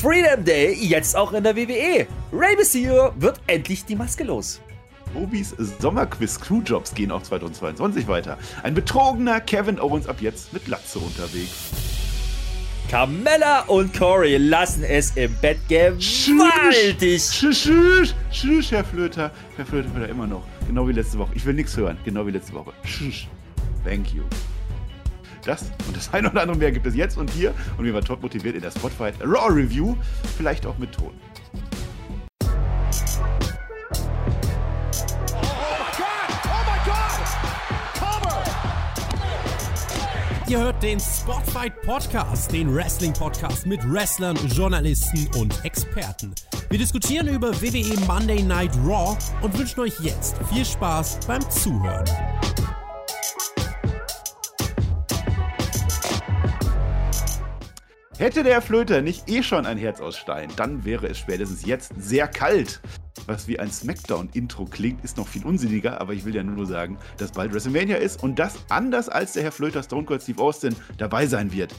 Freedom Day jetzt auch in der WWE. Rey Mysterio wird endlich die Maske los. Bobis Sommerquiz Screwjobs gehen auch 2022 weiter. Ein betrogener Kevin Owens ab jetzt mit Latze unterwegs. Carmella und Corey lassen es im Bett gewaltig. Tschüss, tschüss, tschüss, Herr Flöter. Herr Flöter wird er immer noch. Genau wie letzte Woche. Ich will nichts hören. Genau wie letzte Woche. Tschüss. Thank you. Das und das eine oder andere mehr gibt es jetzt und hier. Und wir waren top motiviert in der Spotfight Raw Review. Vielleicht auch mit Ton. Ihr hört den Spotfight Podcast, den Wrestling Podcast mit Wrestlern, Journalisten und Experten. Wir diskutieren über WWE Monday Night Raw und wünschen euch jetzt viel Spaß beim Zuhören. Hätte der Flöter nicht eh schon ein Herz aus Stein, dann wäre es spätestens jetzt sehr kalt. Was wie ein Smackdown-Intro klingt, ist noch viel unsinniger, aber ich will ja nur sagen, dass bald WrestleMania ist und das anders als der Herr Flöter Stone Cold Steve Austin dabei sein wird.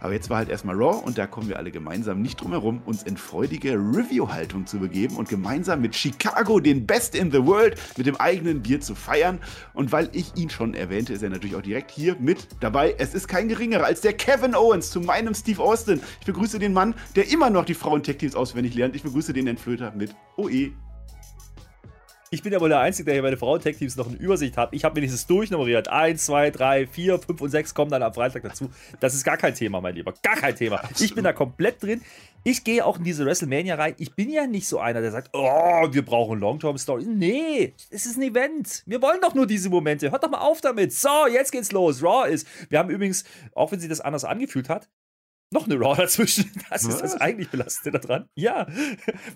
Aber jetzt war halt erstmal Raw und da kommen wir alle gemeinsam nicht drum herum, uns in freudige Review-Haltung zu begeben und gemeinsam mit Chicago den Best in the World mit dem eigenen Bier zu feiern. Und weil ich ihn schon erwähnte, ist er natürlich auch direkt hier mit dabei. Es ist kein geringerer als der Kevin Owens zu meinem Steve Austin. Ich begrüße den Mann, der immer noch die Frauen-Tech-Teams auswendig lernt. Ich begrüße den Entflöter mit OE. Ich bin ja wohl der Einzige, der hier meine Frauen-Tech-Teams noch in Übersicht hat. Ich habe wenigstens durchnummeriert. 1, 2, 3, 4, 5 und 6 kommen dann am Freitag dazu. Das ist gar kein Thema, mein Lieber. Gar kein Thema. Ich bin da komplett drin. Ich gehe auch in diese WrestleMania rein. Ich bin ja nicht so einer, der sagt, oh, wir brauchen Long-Term-Story. Nee, es ist ein Event. Wir wollen doch nur diese Momente. Hört doch mal auf damit. So, jetzt geht's los. Raw ist. Wir haben übrigens, auch wenn sich das anders angefühlt hat, noch eine Raw dazwischen. Das ist das eigentlich Belastende daran. Ja,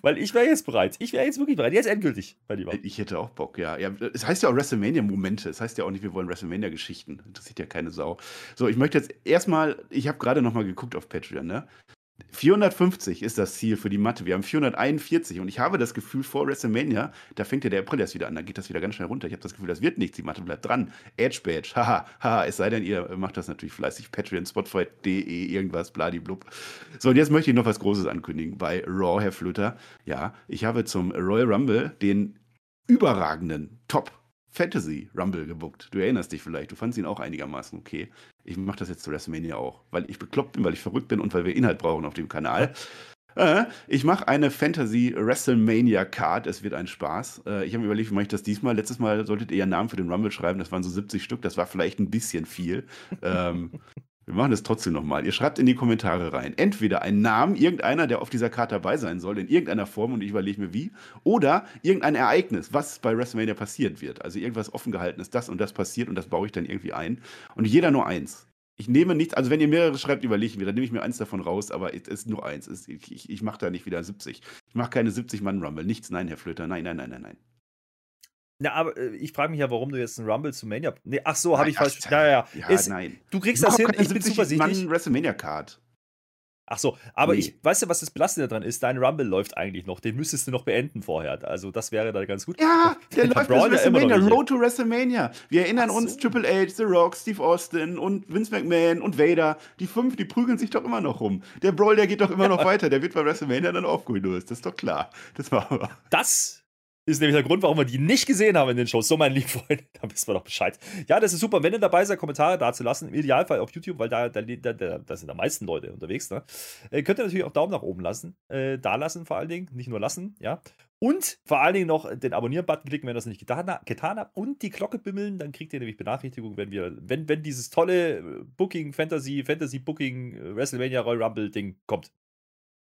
weil ich wäre jetzt bereit. Ich wäre jetzt wirklich bereit. Jetzt endgültig, mein Lieber. Ich hätte auch Bock, ja. ja es heißt ja auch WrestleMania-Momente. Es heißt ja auch nicht, wir wollen WrestleMania-Geschichten. Interessiert ja keine Sau. So, ich möchte jetzt erstmal, ich habe gerade noch mal geguckt auf Patreon, ne? 450 ist das Ziel für die Matte. Wir haben 441 und ich habe das Gefühl, vor WrestleMania, da fängt ja der April erst wieder an, da geht das wieder ganz schnell runter. Ich habe das Gefühl, das wird nichts, die Matte bleibt dran. Edge Badge, haha, haha, es sei denn, ihr macht das natürlich fleißig. Patreon, Spotify.de, irgendwas, bladiblub. So, und jetzt möchte ich noch was Großes ankündigen bei Raw, Herr Flöter. Ja, ich habe zum Royal Rumble den überragenden Top Fantasy Rumble gebuckt. Du erinnerst dich vielleicht, du fandest ihn auch einigermaßen okay. Ich mache das jetzt zu WrestleMania auch, weil ich bekloppt bin, weil ich verrückt bin und weil wir Inhalt brauchen auf dem Kanal. Äh, ich mache eine Fantasy WrestleMania Card. Es wird ein Spaß. Äh, ich habe mir überlegt, wie mache ich das diesmal? Letztes Mal solltet ihr ja Namen für den Rumble schreiben. Das waren so 70 Stück. Das war vielleicht ein bisschen viel. ähm, wir machen das trotzdem nochmal. Ihr schreibt in die Kommentare rein. Entweder ein Namen, irgendeiner, der auf dieser Karte dabei sein soll, in irgendeiner Form, und ich überlege mir wie, oder irgendein Ereignis, was bei WrestleMania passiert wird. Also irgendwas offen gehalten ist, das und das passiert und das baue ich dann irgendwie ein. Und jeder nur eins. Ich nehme nichts, also wenn ihr mehrere schreibt, überlege ich mir, dann nehme ich mir eins davon raus, aber es ist nur eins. Ich, ich, ich mache da nicht wieder 70. Ich mache keine 70-Mann-Rumble. Nichts, nein, Herr Flöter. Nein, nein, nein, nein, nein. Na, aber äh, ich frage mich ja, warum du jetzt einen Rumble zu Mania. Nee, ach so, habe ich falsch. Ja, ja, ja. Ist, nein. Du kriegst das hin, ich bin zuversichtlich. WrestleMania Card. Ach so, aber nee. ich weißt du, was das Belastende daran ist? Dein Rumble läuft eigentlich noch. Den müsstest du noch beenden vorher. Also, das wäre da ganz gut. Ja, der läuft bis WrestleMania. Ja Road to WrestleMania. Wir erinnern so. uns Triple H, The Rock, Steve Austin und Vince McMahon und Vader. Die fünf, die prügeln sich doch immer noch rum. Der Brawl, der geht doch immer noch weiter. Der wird bei WrestleMania dann aufgelöst. Das ist doch klar. Das machen wir. Das ist nämlich der Grund, warum wir die nicht gesehen haben in den Shows. So, mein lieber Freund, da wissen wir doch Bescheid. Ja, das ist super. Wenn ihr dabei seid, Kommentare da zu lassen, im Idealfall auf YouTube, weil da, da, da, da sind am meisten Leute unterwegs. Ne? Äh, könnt ihr natürlich auch Daumen nach oben lassen. Äh, da lassen vor allen Dingen, nicht nur lassen, ja. Und vor allen Dingen noch den Abonnieren-Button klicken, wenn ihr das nicht getan, getan habt. Und die Glocke bimmeln, dann kriegt ihr nämlich Benachrichtigungen, wenn wir, wenn, wenn dieses tolle Booking, Fantasy, Fantasy Booking, äh, WrestleMania Royal Rumble Ding kommt.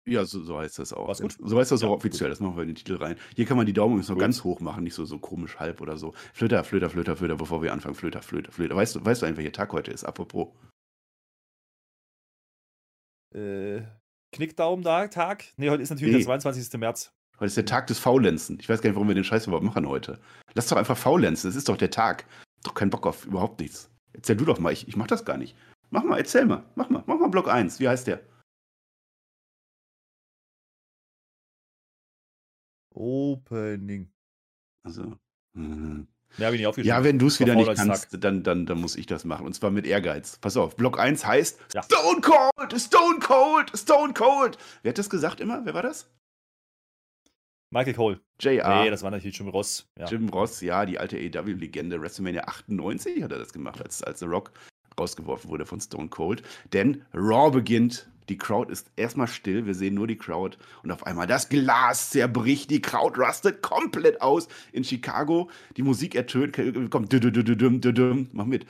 Ja, so, so heißt das auch. War's gut? So heißt das ja, auch offiziell. Gut. Das machen wir in den Titel rein. Hier kann man die Daumen übrigens noch ganz hoch machen, nicht so, so komisch halb oder so. Flöter, Flöter, Flöter, Flöter, bevor wir anfangen. Flöter, Flöter, Flöter. Weißt du, weißt du eigentlich, welcher Tag heute ist? Apropos. Äh, Knickdaum-Tag? Nee, heute ist natürlich nee. der 22. März. Heute ist der Tag des Faulenzen. Ich weiß gar nicht, warum wir den Scheiß überhaupt machen heute. Lass doch einfach faulenzen. Das ist doch der Tag. Doch keinen Bock auf überhaupt nichts. Erzähl du doch mal. Ich, ich mach das gar nicht. Mach mal, erzähl mal. Mach mal. Mach mal Block 1. Wie heißt der? Opening. Also. Mhm. Mehr habe ich nicht aufgeschrieben. Ja, wenn du es wieder nicht kannst, dann, dann, dann muss ich das machen. Und zwar mit Ehrgeiz. Pass auf, Block 1 heißt Ja. Stone Cold, Stone Cold, Stone Cold. Wer hat das gesagt immer? Wer war das? Michael Cole. JR. Nee, das war natürlich Jim Ross. Ja. Jim Ross, ja, die alte AEW-Legende. WrestleMania 98 hat er das gemacht, als, als The Rock rausgeworfen wurde von Stone Cold. Denn Raw beginnt. Die Crowd ist erstmal still. Wir sehen nur die Crowd. Und auf einmal das Glas zerbricht. Die Crowd rastet komplett aus in Chicago. Die Musik ertönt. Kommt. Mach mit.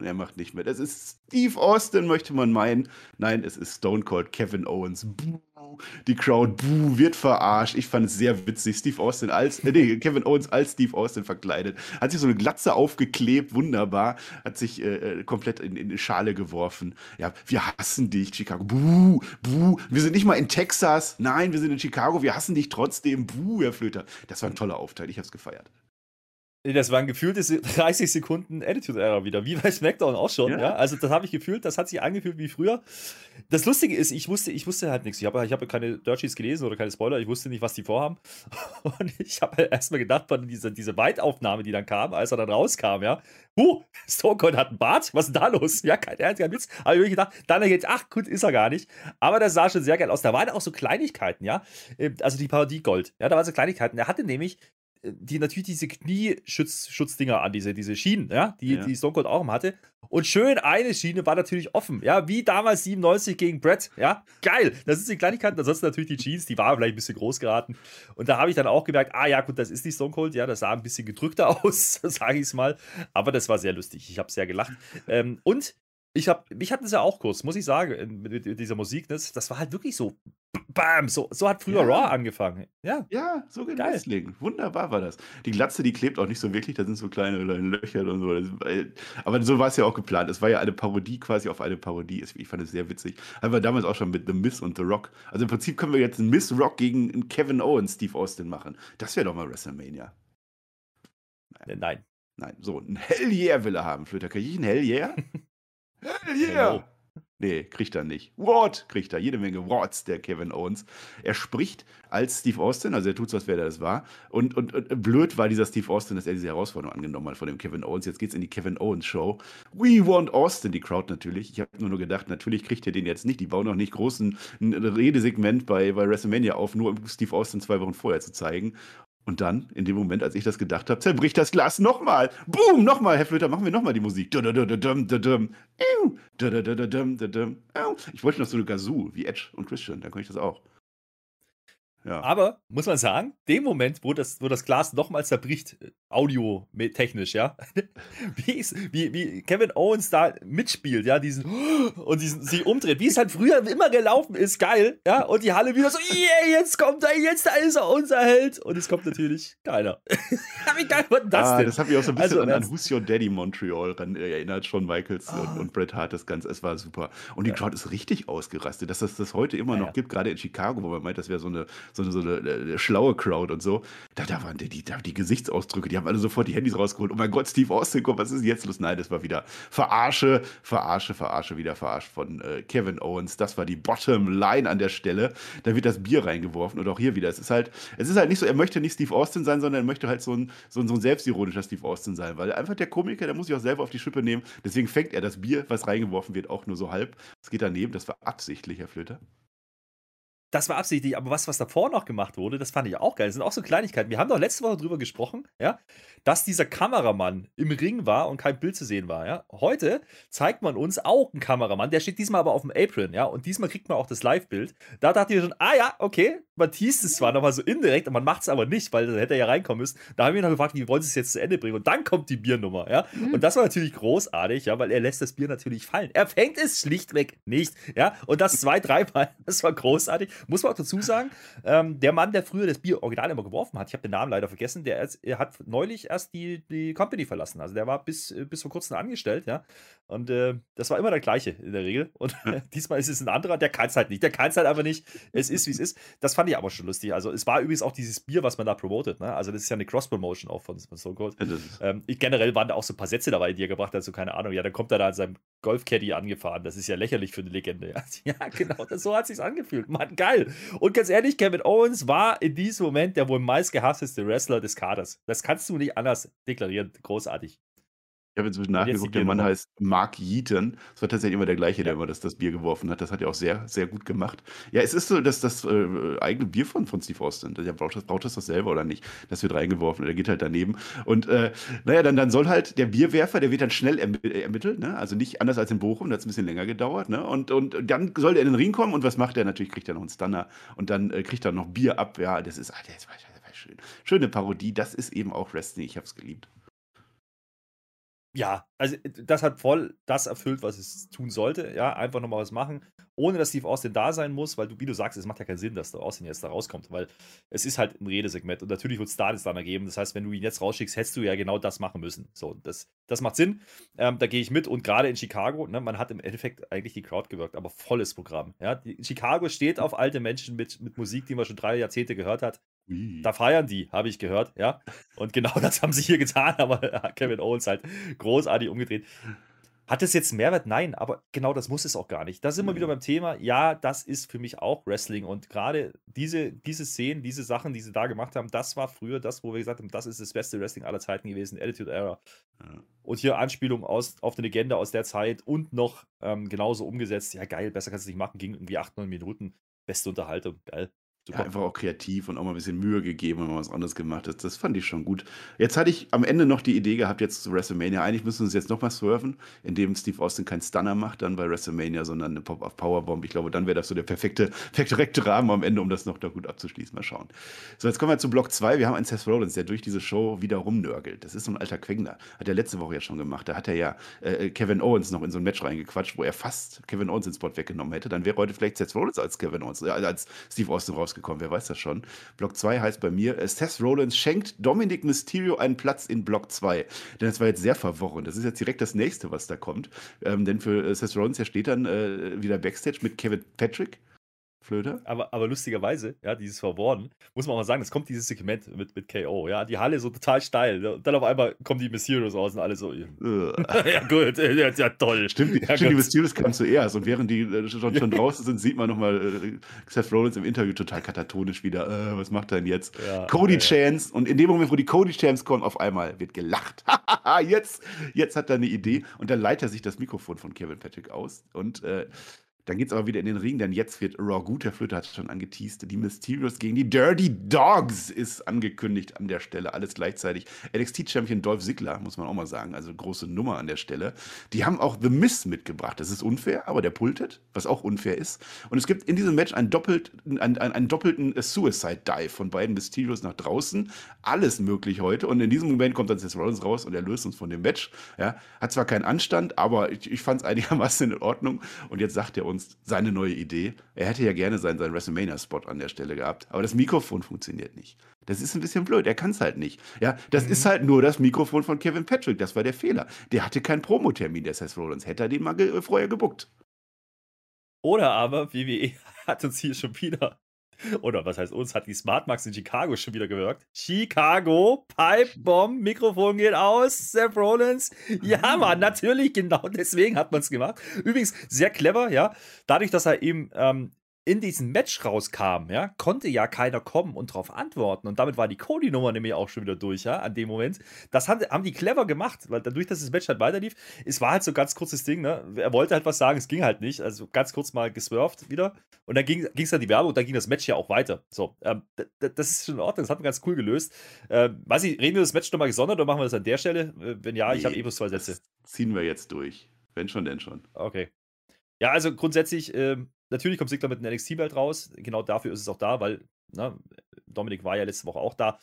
Er macht nicht mehr. Das ist Steve Austin, möchte man meinen. Nein, es ist Stone Cold Kevin Owens. Buh. Die Crowd buh, wird verarscht. Ich fand es sehr witzig. Steve Austin als, äh, nee, Kevin Owens als Steve Austin verkleidet. Hat sich so eine Glatze aufgeklebt, wunderbar. Hat sich äh, äh, komplett in, in eine Schale geworfen. Ja, wir hassen dich, Chicago. Buh, buh. Wir sind nicht mal in Texas. Nein, wir sind in Chicago. Wir hassen dich trotzdem. Buh, Herr Flöter. Das war ein toller Aufteil. Ich hab's gefeiert. Das waren gefühlte se- 30 Sekunden Attitude-Era wieder, wie bei SmackDown auch schon. Ja. Ja. Also, das habe ich gefühlt, das hat sich angefühlt wie früher. Das Lustige ist, ich wusste, ich wusste halt nichts. Ich habe ich habe keine Dirt Sheets gelesen oder keine Spoiler. Ich wusste nicht, was die vorhaben. Und ich habe halt erstmal gedacht, von dieser diese Weitaufnahme, die dann kam, als er dann rauskam, ja. Huh, Stone Cold hat einen Bart. Was ist denn da los? Ja, kein Ernst, kein Witz. Aber ich hab gedacht, dann jetzt, ach gut, ist er gar nicht. Aber das sah schon sehr geil aus. Da waren auch so Kleinigkeiten, ja. Ähm, Also die Parodie Gold. Ja, da waren so Kleinigkeiten. Er hatte nämlich die natürlich diese Knieschutz-Dinger an, diese, diese Schienen, ja, die, Ja. die Stone Cold auch hatte. Und schön eine Schiene war natürlich offen, ja, wie damals 97 gegen Brett, ja, geil. Das ist die Kleinigkeiten, ansonsten natürlich die Jeans, die war vielleicht ein bisschen groß geraten. Und da habe ich dann auch gemerkt, ah ja, gut, das ist die Stone Cold, ja, das sah ein bisschen gedrückter aus, sage ich es mal. Aber das war sehr lustig, ich habe sehr gelacht. Ähm, und ich habe, mich hat das ja auch kurz, muss ich sagen, mit, mit dieser Musik, das, das war halt wirklich so, bam, so, so hat früher Ja. Raw angefangen. Ja, Ja, so geht Geil. Wrestling. Wunderbar war das. Die Glatze, die klebt auch nicht so wirklich, da sind so kleine Löcher und so. Äh, aber so war es ja auch geplant. Es war ja eine Parodie quasi auf eine Parodie. Ich fand es sehr witzig. Haben wir damals auch schon mit The Miz und The Rock. Also im Prinzip können wir jetzt einen Miz Rock gegen einen Kevin Owens, Steve Austin machen. Das wäre doch mal WrestleMania. Äh, nein. Nein, so ein Hell Yeah will er haben, Flöter. Krieg ich ein Hell Yeah? Hell Yeah! Hello. Nee, kriegt er nicht. What? Kriegt er. Jede Menge Whats, der Kevin Owens. Er spricht als Steve Austin, also er tut so, als wäre er das war. Und, und, und blöd war dieser Steve Austin, dass er diese Herausforderung angenommen hat von dem Kevin Owens. Jetzt geht's in die Kevin Owens Show. We want Austin, die Crowd natürlich. Ich habe nur nur gedacht, natürlich kriegt er den jetzt nicht. Die bauen noch nicht großen Redesegment bei, bei WrestleMania auf, nur um Steve Austin zwei Wochen vorher zu zeigen. Und dann, in dem Moment, als ich das gedacht habe, zerbricht das Glas nochmal. Boom, nochmal, Herr Flöter, machen wir nochmal die Musik. Ich wollte noch so eine Gazoo, wie Edge und Christian, dann kann ich das auch. Ja. Aber, muss man sagen, dem Moment, wo das, wo das Glas nochmals zerbricht, äh, audiotechnisch, ja, wie, wie, wie Kevin Owens da mitspielt, ja, diesen und diesen, sich umdreht, wie es halt früher immer gelaufen ist, geil, ja, und die Halle wieder so, yeah, jetzt kommt er, jetzt da ist er, unser Held, und es kommt natürlich keiner. wie geil war das ah, denn? das hat mich auch so ein bisschen Also, an, an Who's Your Daddy Montreal äh, erinnert, Shawn Michaels Ah. und, und Bret Hart, das Ganze. Es war super. Und die Crowd ist richtig ausgerastet, dass es das heute immer Ja, noch ja. gibt, gerade in Chicago, wo man meint, das wäre so eine, so eine, so eine äh, schlaue Crowd und so. Da, da waren die, die, da, die Gesichtsausdrücke, die haben alle sofort die Handys rausgeholt. Oh mein Gott, Steve Austin, komm, was ist jetzt los? Nein, das war wieder Verarsche, Verarsche, Verarsche, wieder verarscht von äh, Kevin Owens. Das war die Bottom Line an der Stelle. Da wird das Bier reingeworfen und auch hier wieder. Es ist halt, es ist halt nicht so, er möchte nicht Steve Austin sein, sondern er möchte halt so ein, so ein, so ein selbstironischer Steve Austin sein, weil einfach der Komiker, der muss sich auch selber auf die Schippe nehmen. Deswegen fängt er das Bier, was reingeworfen wird, auch nur so halb. Es geht daneben, das war absichtlich, Herr Flöter. Das war absichtlich, aber was, was davor noch gemacht wurde, das fand ich auch geil. Das sind auch so Kleinigkeiten. Wir haben doch letzte Woche drüber gesprochen, ja, dass dieser Kameramann im Ring war und kein Bild zu sehen war, ja. Heute zeigt man uns auch einen Kameramann, der steht diesmal aber auf dem Apron, ja, und diesmal kriegt man auch das Live-Bild. Da dachte ich schon, ah ja, okay, man teast es zwar nochmal so indirekt, aber man macht es aber nicht, weil da hätte er ja reinkommen müssen. Da haben wir noch gefragt, wie wollen sie es jetzt zu Ende bringen? Und dann kommt die Biernummer, ja. Und das war natürlich großartig, ja, weil er lässt das Bier natürlich fallen. Er fängt es schlichtweg nicht, ja. Und das zwei, dreimal, das war großartig. Muss man auch dazu sagen, ähm, der Mann, der früher das Bier original immer geworfen hat, ich habe den Namen leider vergessen, der ist, er hat neulich erst die, die Company verlassen. Also der war bis, äh, bis vor kurzem angestellt, ja. Und äh, das war immer der gleiche in der Regel. Und diesmal ist es ein anderer, der kann es halt nicht. Der kann es halt einfach nicht. Es ist, wie es ist. Das fand ich aber schon lustig. Also, es war übrigens auch dieses Bier, was man da promotet. Ne? Also, das ist ja eine Cross-Promotion auch von, von Stone Cold. Ähm, generell waren da auch so ein paar Sätze dabei, die er gebracht hat, so keine Ahnung. Ja, dann kommt er da an seinem Golfcaddy angefahren. Das ist ja lächerlich für eine Legende. Ja, genau, das, so hat sich's angefühlt. Mann, geil. Und ganz ehrlich, Kevin Owens war in diesem Moment der wohl meist gehassteste Wrestler des Kaders. Das kannst du nicht anders deklarieren. Großartig. Ich habe inzwischen nachgeguckt, der Mann heißt Mark Yeaton. Das war tatsächlich immer der gleiche, der immer das, das Bier geworfen hat. Das hat er auch sehr, sehr gut gemacht. Ja, es ist so, dass das äh, eigene Bier von, von Steve Austin, der braucht das, braucht das doch selber oder nicht. Das wird reingeworfen, der geht halt daneben. Und äh, naja, dann, dann soll halt der Bierwerfer, der wird dann schnell äh, ermittelt, ne? also nicht anders als in Bochum, da hat es ein bisschen länger gedauert. Ne? Und, und dann soll der in den Ring kommen und was macht er? Natürlich kriegt er noch einen Stunner und dann äh, kriegt er noch Bier ab. Ja, das ist, ah, das war, das war schön. Schöne Parodie, das ist eben auch Wrestling, ich habe es geliebt. Ja, also das hat voll das erfüllt, was es tun sollte. Ja, einfach nochmal was machen, ohne dass Steve Austin da sein muss, weil du, wie du sagst, es macht ja keinen Sinn, dass der Austin jetzt da rauskommt, weil es ist halt ein Redesegment und natürlich wird es da dann ergeben. Das heißt, wenn du ihn jetzt rausschickst, hättest du ja genau das machen müssen. So, das, das macht Sinn. Ähm, da gehe ich mit und gerade in Chicago, ne, man hat im Endeffekt eigentlich die Crowd gewirkt, aber volles Programm. Ja, die, Chicago steht auf alte Menschen mit, mit Musik, die man schon drei Jahrzehnte gehört hat. Ui. Da feiern die, habe ich gehört, ja. Und genau das haben sie hier getan, aber Kevin Owens halt großartig umgedreht. Hat es jetzt Mehrwert? Nein, aber genau das muss es auch gar nicht. Da sind wir wieder beim Thema. Ja, das ist für mich auch Wrestling. Und gerade diese, diese Szenen, diese Sachen, die sie da gemacht haben, das war früher das, wo wir gesagt haben, das ist das beste Wrestling aller Zeiten gewesen, Attitude Era. Und hier Anspielung aus, auf eine Legende aus der Zeit und noch ähm, genauso umgesetzt. Ja, geil, besser kannst du es nicht machen. Ging irgendwie 8, 9 Minuten. Beste Unterhaltung. Geil. Ja, einfach auch kreativ und auch mal ein bisschen Mühe gegeben und mal was anderes gemacht. Das, das fand ich schon gut. Jetzt hatte ich am Ende noch die Idee gehabt, jetzt zu WrestleMania. Eigentlich müssen wir uns jetzt nochmal swerven, indem Steve Austin keinen Stunner macht, dann bei WrestleMania, sondern eine Pop-Up-Powerbomb. Ich glaube, dann wäre das so der perfekte, perfekte Rahmen am Ende, um das noch da gut abzuschließen. Mal schauen. So, jetzt kommen wir zu Block 2. Wir haben einen Seth Rollins, der durch diese Show wieder rumnörgelt. Das ist so ein alter Quengler. Hat er letzte Woche ja schon gemacht. Da hat er ja äh, Kevin Owens noch in so ein Match reingequatscht, wo er fast Kevin Owens den Spot weggenommen hätte. Dann wäre heute vielleicht Seth Rollins als Kevin Owens, äh, als Steve Austin rausgekommen. Wer weiß das schon. Block 2 heißt bei mir, äh, Seth Rollins schenkt Dominic Mysterio einen Platz in Block 2. Denn das war jetzt sehr verworren. Das ist jetzt direkt das nächste, was da kommt. Ähm, denn für äh, Seth Rollins, der steht dann äh, wieder Backstage mit Kevin Patrick. Flöter. Aber, aber lustigerweise, ja, dieses Verworren, muss man auch mal sagen, es kommt dieses Segment mit, mit KO, ja, die Halle so total steil. ne? Und dann auf einmal kommen die Mysterios raus und alle so, ja, Äh. gut, ja, ja toll. Stimmt, die, ja, stimmt, die. Mysterios kamen zuerst und während die äh, schon, schon draußen sind, sieht man nochmal äh, Seth Rollins im Interview total katatonisch wieder. Äh, was macht er denn jetzt? Ja, Cody ja. Chance und in dem Moment, wo die Cody Chance kommen, auf einmal wird gelacht. jetzt, jetzt hat er eine Idee und dann leitet er sich das Mikrofon von Kevin Patrick aus und äh, dann geht es aber wieder in den Ring, denn jetzt wird Raw gut. Der Flöter hat es schon angeteased. Die Mysterios gegen die Dirty Dogs ist angekündigt an der Stelle. Alles gleichzeitig. NXT-Champion Dolph Ziggler, muss man auch mal sagen. Also große Nummer an der Stelle. Die haben auch The Miz mitgebracht. Das ist unfair, aber der pultet, was auch unfair ist. Und es gibt in diesem Match einen, doppelt, einen, einen, doppelten Suicide Dive von beiden Mysterios nach draußen. Alles möglich heute. Und in diesem Moment kommt dann Seth Rollins raus und er löst uns von dem Match. Ja, hat zwar keinen Anstand, aber ich, ich fand es einigermaßen in Ordnung. Und jetzt sagt er uns seine neue Idee. Er hätte ja gerne seinen, seinen WrestleMania-Spot an der Stelle gehabt, aber das Mikrofon funktioniert nicht. Das ist ein bisschen blöd, er kann es halt nicht. Ja, das ist halt nur das Mikrofon von Kevin Patrick, das war der Fehler. Der hatte keinen Promotermin, der Seth Rollins. Hätte er den mal ge vorher gebuckt. Oder aber, WWE hat uns hier schon wieder, oder was heißt uns, hat die Smart Max in Chicago schon wieder gewirkt. Chicago, Pipe Bomb, Mikrofon geht aus, Seth Rollins. Ja, Mann, natürlich, genau deswegen hat man es gemacht. Übrigens, sehr clever, ja. Dadurch, dass er eben ähm, in diesem Match rauskam, ja, konnte ja keiner kommen und darauf antworten. Und damit war die Cody-Nummer nämlich auch schon wieder durch, ja, an dem Moment. Das haben, haben die clever gemacht, weil dadurch, dass das Match halt weiterlief, es war halt so ein ganz kurzes Ding, ne? Er wollte halt was sagen, es ging halt nicht. Also ganz kurz mal geswerft wieder. Und dann ging es dann die Werbung und dann ging das Match ja auch weiter. So, ähm, das ist schon in Ordnung, das hat man ganz cool gelöst. Ähm, weiß ich, reden wir das Match nochmal gesondert oder machen wir das an der Stelle? Äh, Wenn ja, ich habe Nee, eh bloß zwei Sätze. Das ziehen wir jetzt durch. Wenn schon, denn schon. Okay. Ja, also grundsätzlich, ähm, natürlich kommt Sigler mit einem NXT-Belt raus. Genau dafür ist es auch da, weil ne, Dominik war ja letzte Woche auch da.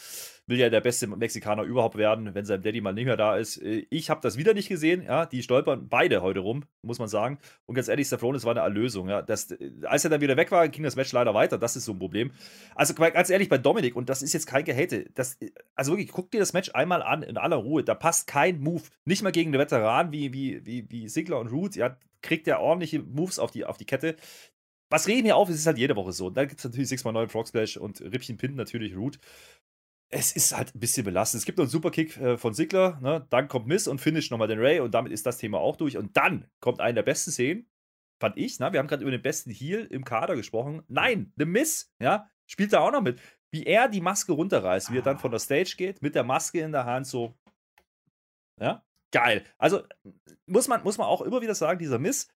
Will ja der beste Mexikaner überhaupt werden, wenn sein Daddy mal nicht mehr da ist. Äh, Ich habe das wieder nicht gesehen. Ja, die stolpern beide heute rum, muss man sagen. Und ganz ehrlich, Stefan, das war eine Erlösung. Ja. Das, äh, als er dann wieder weg war, ging das Match leider weiter. Das ist so ein Problem. Also ganz ehrlich, bei Dominik, und das ist jetzt kein Gehate, das, äh, also wirklich, guck dir das Match einmal an, in aller Ruhe. Da passt kein Move. Nicht mal gegen einen Veteran wie, wie, wie, wie Sigler und Root. Ja, kriegt er ordentliche Moves auf die, auf die Kette was reden wir auf? Es ist halt jede Woche so. Und dann gibt es natürlich 6x9 Frog Splash und Rippchen Pin natürlich Root. Es ist halt ein bisschen belastend. Es gibt noch einen Superkick äh, von Sigler, ne? dann kommt Miss und finish nochmal den Ray und damit ist das Thema auch durch. Und dann kommt eine der besten Szenen, fand ich. Ne? Wir haben gerade über den besten Heal im Kader gesprochen. Nein, The Miss, ja, spielt da auch noch mit. Wie er die Maske runterreißt, wie er dann von der Stage geht, mit der Maske in der Hand, so. Ja, geil. Also muss man, muss man auch immer wieder sagen, dieser Miss,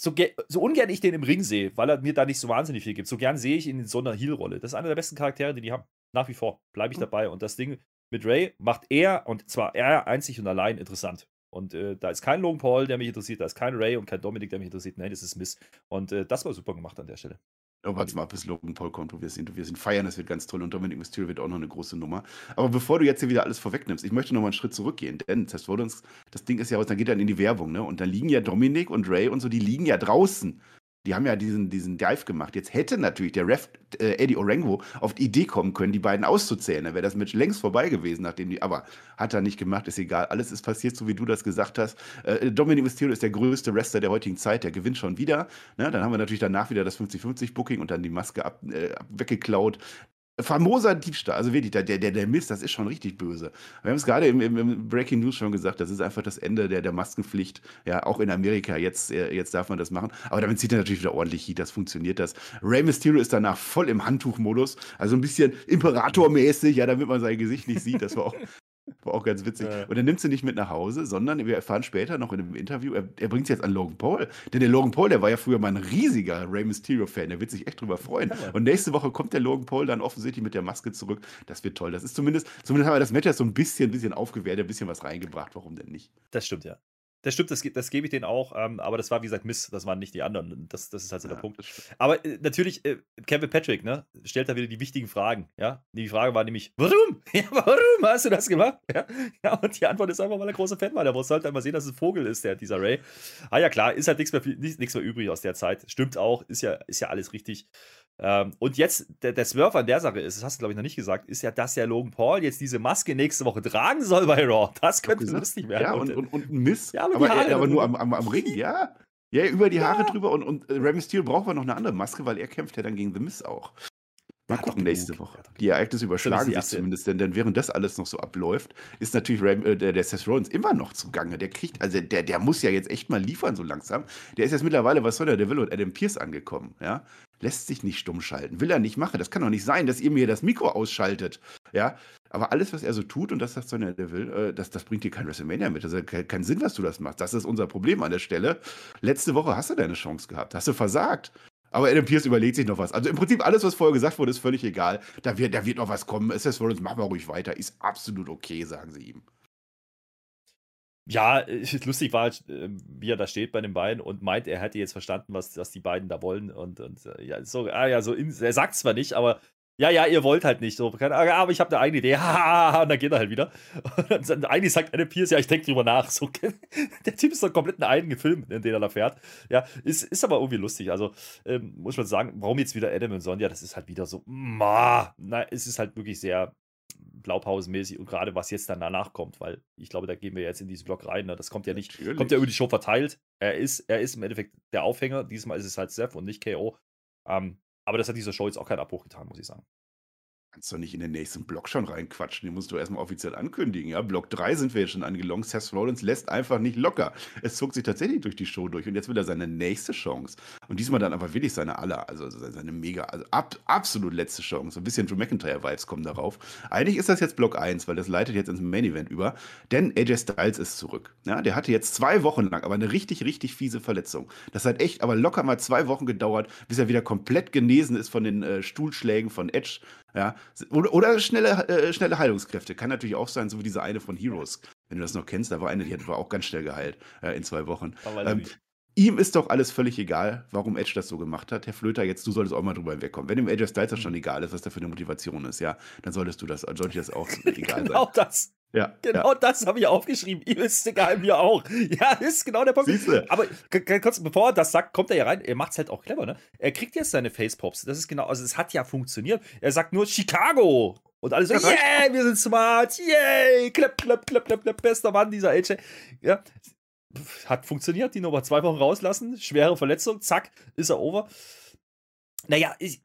so, so, ungern ich den im Ring sehe, weil er mir da nicht so wahnsinnig viel gibt, so gern sehe ich ihn in so einer Heal-Rolle. Das ist einer der besten Charaktere, die die haben. Nach wie vor. Bleibe ich hm. dabei. Und das Ding mit Ray macht er, und zwar er einzig und allein interessant. Und äh, da ist kein Logan Paul, der mich interessiert, da ist kein Ray und kein Dominik, der mich interessiert. Nein, das ist Miss. Und äh, das war super gemacht an der Stelle. Oh, warte mal, bis Logan Paul kommt, wo wir sind. Wir sind feiern, das wird ganz toll. Und Dominic Mysterio wird auch noch eine große Nummer. Aber bevor du jetzt hier wieder alles vorwegnimmst, ich möchte noch mal einen Schritt zurückgehen. Denn Seth Rollins, das Ding ist ja aus, dann geht dann in die Werbung, ne? Und da liegen ja Dominic und Ray und so, die liegen ja draußen. Die haben ja diesen, diesen Dive gemacht. Jetzt hätte natürlich der Ref äh, Eddie Orengo auf die Idee kommen können, die beiden auszuzählen. Dann wäre das Match längst vorbei gewesen, nachdem die. Aber hat er nicht gemacht, ist egal. Alles ist passiert, so wie du das gesagt hast. Äh, Dominic Mysterio ist der größte Wrestler der heutigen Zeit. Der gewinnt schon wieder. Ne? Dann haben wir natürlich danach wieder das 50-50-Booking und dann die Maske ab, äh, weggeklaut famoser Diebstahl. Also wirklich, der, der, der Mist, das ist schon richtig böse. Wir haben es gerade im, im, Breaking News schon gesagt, das ist einfach das Ende der, der Maskenpflicht. Ja, auch in Amerika, jetzt, äh, jetzt darf man das machen. Aber damit zieht er natürlich wieder ordentlich Heat, das funktioniert das. Rey Mysterio ist danach voll im Handtuchmodus, also ein bisschen Imperatormäßig, ja, damit man sein Gesicht nicht sieht. Das war auch, war auch ganz witzig. Ja. Und er nimmt sie nicht mit nach Hause, sondern wir erfahren später noch in einem Interview, er, er bringt sie jetzt an Logan Paul. Denn der Logan Paul, der war ja früher mal ein riesiger Rey Mysterio-Fan, der wird sich echt drüber freuen. Ja. Und nächste Woche kommt der Logan Paul dann offensichtlich mit der Maske zurück. Das wird toll. Das ist zumindest, zumindest haben wir das Match jetzt so ein bisschen, bisschen aufgewehrt, ein bisschen was reingebracht. Warum denn nicht? Das stimmt, ja. Das stimmt, das, das gebe ich denen auch, ähm, aber das war wie gesagt Miss, das waren nicht die anderen. Das, das ist halt so ja, der Punkt. Aber äh, natürlich, äh, Kevin Patrick, ne, stellt da wieder die wichtigen Fragen. Ja, die Frage war nämlich, warum? Ja, warum hast du das gemacht? Ja, ja und die Antwort ist einfach, weil er großer Fan war. Der wollte halt einmal sehen, dass es ein Vogel ist, der, dieser Ray. Ah ja, klar, ist halt nichts mehr, nichts mehr übrig aus der Zeit. Stimmt auch, ist ja, ist ja alles richtig. Ähm, und jetzt, der, der Swerve an der Sache ist, das hast du, glaube ich, noch nicht gesagt, ist ja, dass ja Logan Paul jetzt diese Maske nächste Woche tragen soll bei Raw. Das könnte lustig werden. Ja, und, und, und ein Mist. Ja, aber, aber, er, aber nur am, am, am, Ring, ja. Ja, über die Haare ja. drüber und, und Rey Mysterio braucht aber noch eine andere Maske, weil er kämpft ja dann gegen The Miz auch. Mal gucken nächste Woche. Die Ereignisse überschlagen sich zumindest, denn, denn während das alles noch so abläuft, ist natürlich Ram, äh, der, der Seth Rollins immer noch zugange. Der kriegt, also der, der muss ja jetzt echt mal liefern so langsam. Der ist jetzt mittlerweile was soll der Will und Adam Pierce angekommen, ja. Lässt sich nicht stumm schalten. Will er nicht machen. Das kann doch nicht sein, dass ihr mir das Mikro ausschaltet, ja. Aber alles, was er so tut und das sagt Sonja Deville, äh, das, das bringt dir kein WrestleMania mit. Das hat keinen Sinn, was du das machst. Das ist unser Problem an der Stelle. Letzte Woche hast du deine Chance gehabt. Hast du versagt. Aber Adam Pierce überlegt sich noch was. Also im Prinzip alles, was vorher gesagt wurde, ist völlig egal. Da wird, da wird noch was kommen. SS Rollins, machen wir ruhig weiter. Ist absolut okay, sagen sie ihm. Ja, lustig war, halt, ähm, wie er da steht bei den beiden und meint, er hätte jetzt verstanden, was, was die beiden da wollen. Und, und äh, ja, so, ah, ja, so in, er sagt zwar nicht, aber ja, ja, ihr wollt halt nicht so. Aber ich habe eine eigene Idee. und dann geht er halt wieder. Und dann eigentlich sagt Adam Pierce, ja, ich denke drüber nach. So, der Typ ist doch komplett ein eigener Film, in den er da fährt. Ja, ist, ist aber irgendwie lustig. Also, ähm, muss man sagen, warum jetzt wieder Adam und Sonja? Das ist halt wieder so, ma, na, es ist halt wirklich sehr blaupausenmäßig und gerade was jetzt dann danach kommt, weil ich glaube, da gehen wir jetzt in diesen Block rein. Ne? Das kommt ja nicht, Natürlich. kommt ja über die Show verteilt. Er ist, er ist im Endeffekt der Aufhänger. Diesmal ist es halt Seth und nicht KO. Ähm, aber das hat dieser Show jetzt auch keinen Abbruch getan, muss ich sagen kannst doch nicht in den nächsten Block schon reinquatschen. Den musst du erstmal offiziell ankündigen. Ja, Block 3 sind wir jetzt schon angelongt. Seth Rollins lässt einfach nicht locker. Es zog sich tatsächlich durch die Show durch und jetzt will er seine nächste Chance. Und diesmal dann aber wirklich seine aller, also seine mega, also ab, absolut letzte Chance. Ein bisschen Drew McIntyre-Vibes kommen darauf. Eigentlich ist das jetzt Block 1, weil das leitet jetzt ins Main Event über. Denn AJ Styles ist zurück. Ja, der hatte jetzt zwei Wochen lang aber eine richtig, richtig fiese Verletzung. Das hat echt aber locker mal zwei Wochen gedauert, bis er wieder komplett genesen ist von den äh, Stuhlschlägen von Edge. Ja, oder, oder schnelle, äh, schnelle Heilungskräfte. Kann natürlich auch sein, so wie diese eine von Heroes. Wenn du das noch kennst, da war eine, die war auch ganz schnell geheilt äh, in zwei Wochen. Ähm, ihm ist doch alles völlig egal, warum Edge das so gemacht hat. Herr Flöter, jetzt du solltest auch mal drüber hinwegkommen. Wenn dem Edge Styles das schon mhm. egal ist, was da für eine Motivation ist, ja, dann solltest du das, sollte das auch egal genau sein. das. Ja, genau ja. das habe ich aufgeschrieben. Ihm ist egal, mir auch. Ja, ist genau der Punkt. Siehste. Aber kurz, bevor er das sagt, kommt er ja rein. Er macht es halt auch clever, ne? Er kriegt jetzt seine Facepops. Das ist genau, also es hat ja funktioniert. Er sagt nur Chicago. Und alle so, ja, yeah, wir sind smart, yay, klapp, klapp, klapp, klapp, klapp, bester Mann, dieser AJ. Ja, hat funktioniert, die Nummer zwei Wochen rauslassen, schwere Verletzung, zack, ist er over. Naja, ich,